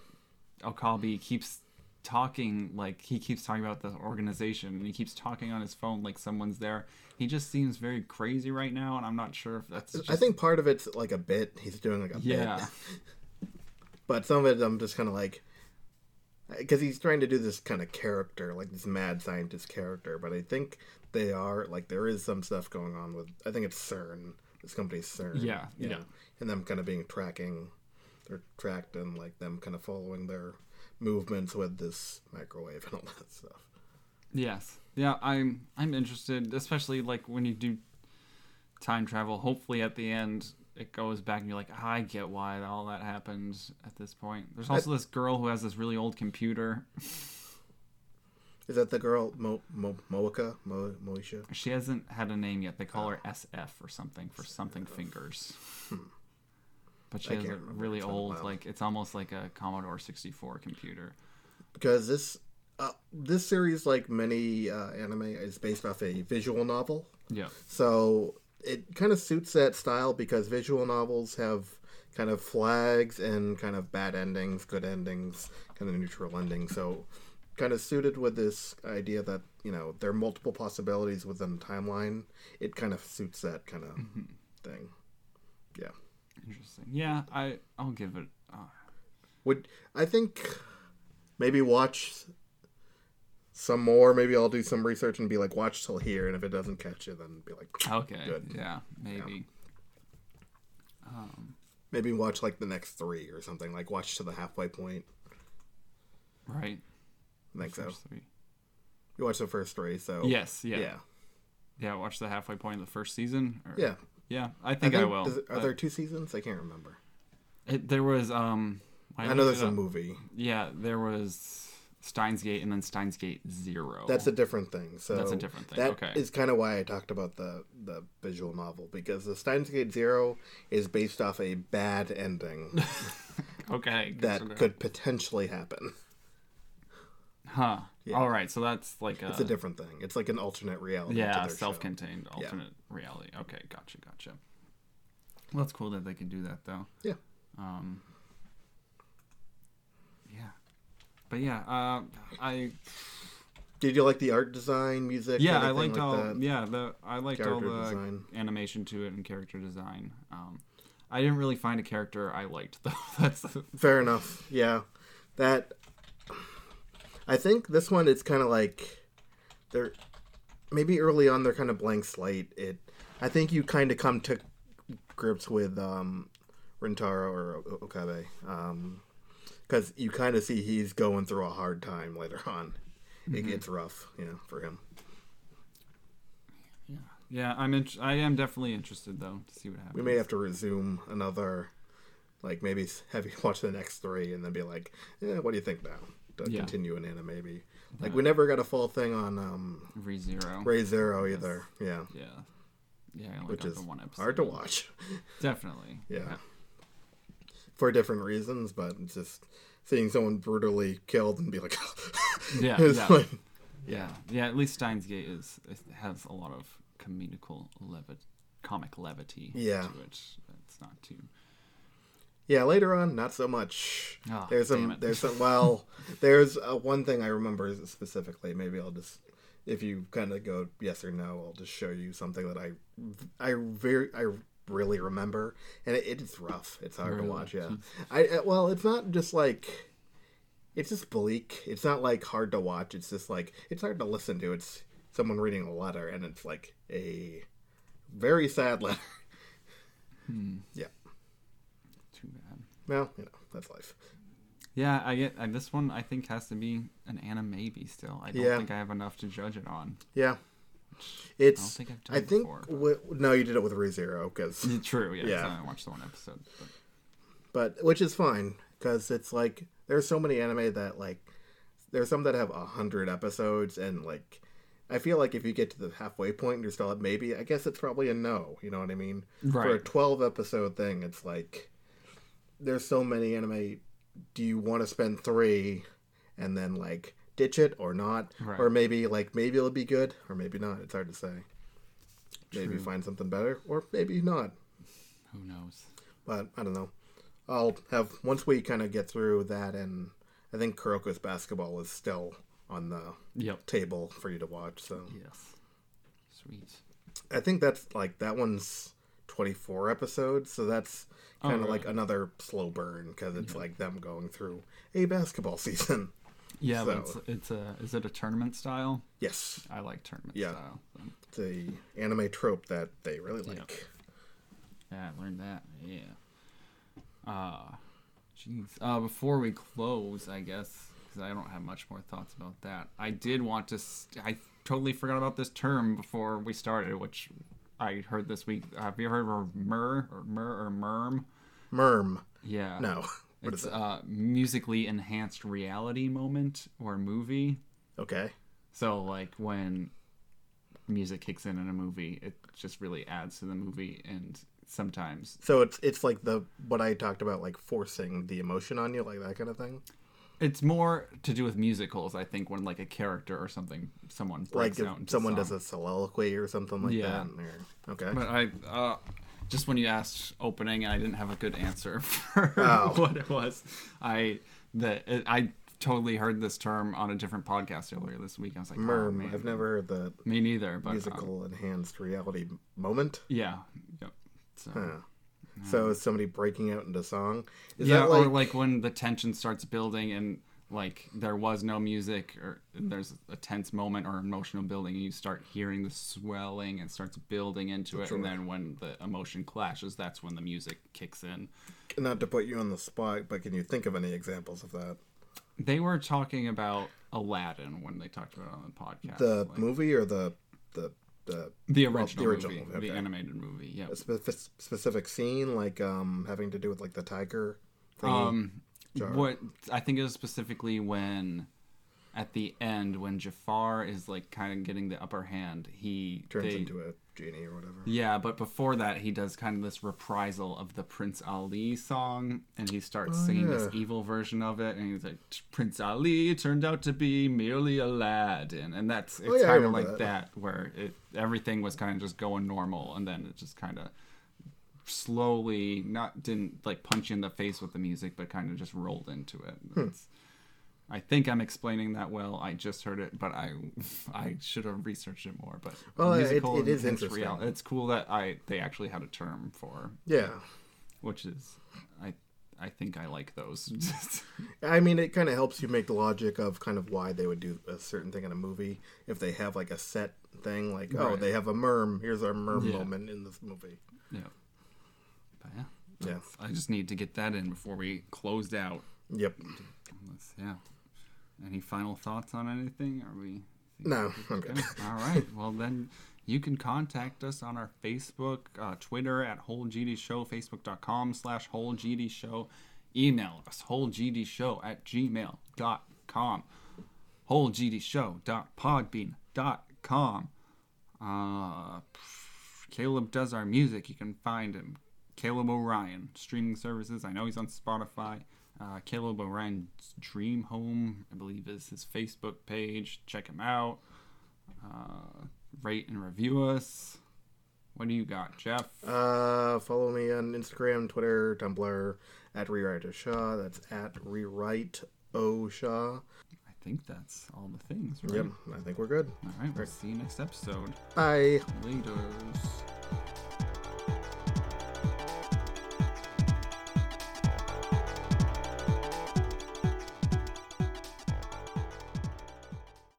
Okabe keeps talking like he keeps talking about the organization and he keeps talking on his phone like someone's there. He just seems very crazy right now, and I'm not sure if that's. Just, I think part of it's like a bit. He's doing like a Yeah. bit. but some of it, I'm just kind of like, because he's trying to do this kind of character, like this mad scientist character. But I think they are like there is some stuff going on with. I think it's CERN. This company's CERN. Yeah, yeah. know, and them kind of being tracking, they're tracked and like them kind of following their movements with this microwave and all that stuff. Yes. Yeah, I'm I'm interested, especially like when you do time travel. Hopefully at the end it goes back and you're like, I get why all that happened at this point. There's also this girl who has this really old computer. Is that the girl Mo, Mo, Moika Mo, Moisha? She hasn't had a name yet. They call her SF or something for something fingers. But she Hmm. I has a really It's been a old, like it's almost like a Commodore 64 computer. because this uh, this series, like many uh, anime, is based off a visual novel. Yeah. So it kind of suits that style because visual novels have kind of flags and kind of bad endings, good endings, kind of neutral endings. So kind of suited with this idea that you know there are multiple possibilities within the timeline. It kind of suits that kind of thing. Yeah. Interesting. Yeah, I I'll give it. Uh, Would I think maybe watch some more? Maybe I'll do some research and be like, watch till here, and if it doesn't catch you, then be like, okay. Good. Yeah, maybe. Um, maybe watch like the next three or something. Like watch to the halfway point. right. I think so. Three. You watched the first three, so Yes. Yeah. yeah, yeah. Watch the halfway point of the first season. Or, yeah. Yeah, I think I, will. does it- are there two seasons? I can't remember. it, there was um. I, looked know there's a up. movie. Yeah, there was Steins Gate and then Steins Gate Zero. That's a different thing. So That's a different thing, That okay. is kind of why I talked about the the visual novel because the Steins Gate Zero is based off a bad ending okay. that could potentially happen. Huh. Yeah. All right. So that's like a, It's a different thing. It's like an alternate reality. to yeah, their self-contained alternate reality. Okay, gotcha, gotcha. Well, that's cool that they can do that though. Yeah. Um. Yeah. But yeah, uh, I Did you like the art design, music? yeah I liked like all that? yeah the I liked all Character the design. animation to it and character design. Um, I didn't really find a character I liked though. That's Fair enough. Yeah, that. I think this one it's kind of like they're maybe early on they're kind of blank slate. It I think you kind of come to grips with um, Rintaro or O- Okabe um, because you kind of see he's going through a hard time later on. It mm-hmm. gets rough, you know, for him. yeah yeah I'm in, I am definitely interested though to see what happens. We may have to resume another, like maybe s- have you watch the next three and then be like, yeah, what do you think now? To Yeah. continue in anime, maybe. Like we never got a full thing on um, Re Zero. Ray Zero either. Yeah, Yeah. Yeah, I only which is the one episode. hard to watch. Definitely. Yeah. For different reasons, but just seeing someone brutally killed and be like, Yeah, yeah. like- Yeah, yeah. At least Steins Gate is has a lot of comedical levit, comic levity. Yeah. to it. It's not too. Yeah, later on, not so much. Ah, there's some, there's some. Well, there's uh, one thing I remember specifically. Maybe I'll just, if you kind of go yes or no, I'll just show you something that I, I very, I really remember, and it, it's rough. It's hard Really? to watch. Yeah, I uh, well, it's not just like, it's just bleak. It's not like hard to watch. It's just like it's hard to listen to. It's someone reading a letter, and it's like a very sad letter. Yeah. Well, you know that's life. Yeah, I get I, this one. I think has to be an anime maybe still. I don't Yeah. think I have enough to judge it on. Yeah. It's. think I've done I it think. before, wi- no, you did it with ReZero because, True. Yeah. Yeah. I watched the one episode. But but which is fine because it's like there's so many anime that like there's some that have a hundred episodes and like I feel like if you get to the halfway point and you're still at maybe I guess it's probably a no. You know what I mean? Right. For a twelve episode thing, it's like there's so many anime. Do you want to spend three and then like ditch it or not, Right. or maybe like maybe it'll be good or maybe not? It's hard to say. Maybe find something better or maybe not. who knows? But I don't know. I'll have once we kind of get through that, and I think Kuroko's basketball is still on the Yep. table for you to watch. So Yes. Sweet. I think that's like that one's 24 episodes, so that's kind of really? like another slow burn because it's like them going through a basketball season. Yeah, but it's, it's a is it a tournament style? Yes, I like tournament Yeah. style. so. it's a anime trope that they really like. Yeah, I learned that. Yeah. Uh, jeez. Uh, before we close, I guess, because I don't have much more thoughts about that. I did want to. St- I totally forgot about this term before we started, which I heard this week. Have you heard of mer or mer or merm? Merm, Yeah. no, what It's uh musically enhanced reality moment or movie. Okay, So like when music kicks in in a movie, it just really adds to the movie, and sometimes so it's it's like the what I talked about, like forcing the emotion on you, like that kind of thing. It's more to do with musicals, I think, when like a character or something, someone breaks like out someone does a soliloquy or something like Yeah. that. Or, okay. But I, uh, just when you asked opening, I didn't have a good answer for Oh. what it was. I the it, I totally heard this term on a different podcast earlier this week. I was like, oh, Merm. man. I've never heard the Me neither, but um, musical enhanced reality moment. yeah, yep. So, Huh. So is somebody breaking out into song? Is yeah, that or like, like when the tension starts building and like there was no music or there's a tense moment or emotional building and you start hearing the swelling and starts building into it and then when the emotion clashes that's when the music kicks in not to put you on the spot, but can you think of any examples of that? they were talking about aladdin when they talked about it on the podcast The like- movie or the the the the well, original, the original movie movie, the animated movie yeah a spe- specific scene like um having to do with like the tiger thing? Um, Jar. what I think it was specifically when, at the end, when Jafar is like kind of getting the upper hand, he turns they- into a genie or whatever. yeah, but before that, he does kind of this reprisal of the Prince Ali song, and he starts Oh, singing this evil version of it, and he's like, "Prince Ali turned out to be merely Aladdin," and that's it's Oh, yeah, kind of like that. that. where it everything was kind of just going normal, and then it just kind of slowly not didn't like punch you in the face with the music but kind of just rolled into it Hmm. I think i'm explaining that well i just heard it but i i should have researched it more but Well, it- it is interesting. it's cool that i they actually had a term for Yeah. which is i i think i like those I mean, it kind of helps you make the logic of kind of why they would do a certain thing in a movie if they have like a set thing, like oh, they have a merm. Here's our merm Yeah. moment in this movie. yeah but yeah Yeah. i just need to get that in before we closed out Yep. Yeah any final thoughts on anything are we No, I'm good. Okay. All right. Well, then you can contact us on our Facebook, uh, Twitter at Whole GD Show, Facebook.com slash Whole GD Show. Email us, wholegdshow at gmail.com. wholegdshow.podbean.com. Uh, Caleb does our music. You can find him. Caleb Orion, streaming services. I know he's on Spotify. Uh, Caleb Orion's Dream Home, I believe, is his Facebook page. Check him out. Uh, rate and review us. What do you got, Geoff? Uh, follow me on Instagram, Twitter, Tumblr at Rewrite Shaw. That's at Rewrite O Shaw. I think that's all the things, right? Yep, I think we're good. All right, we'll see you next episode. Bye. Laters.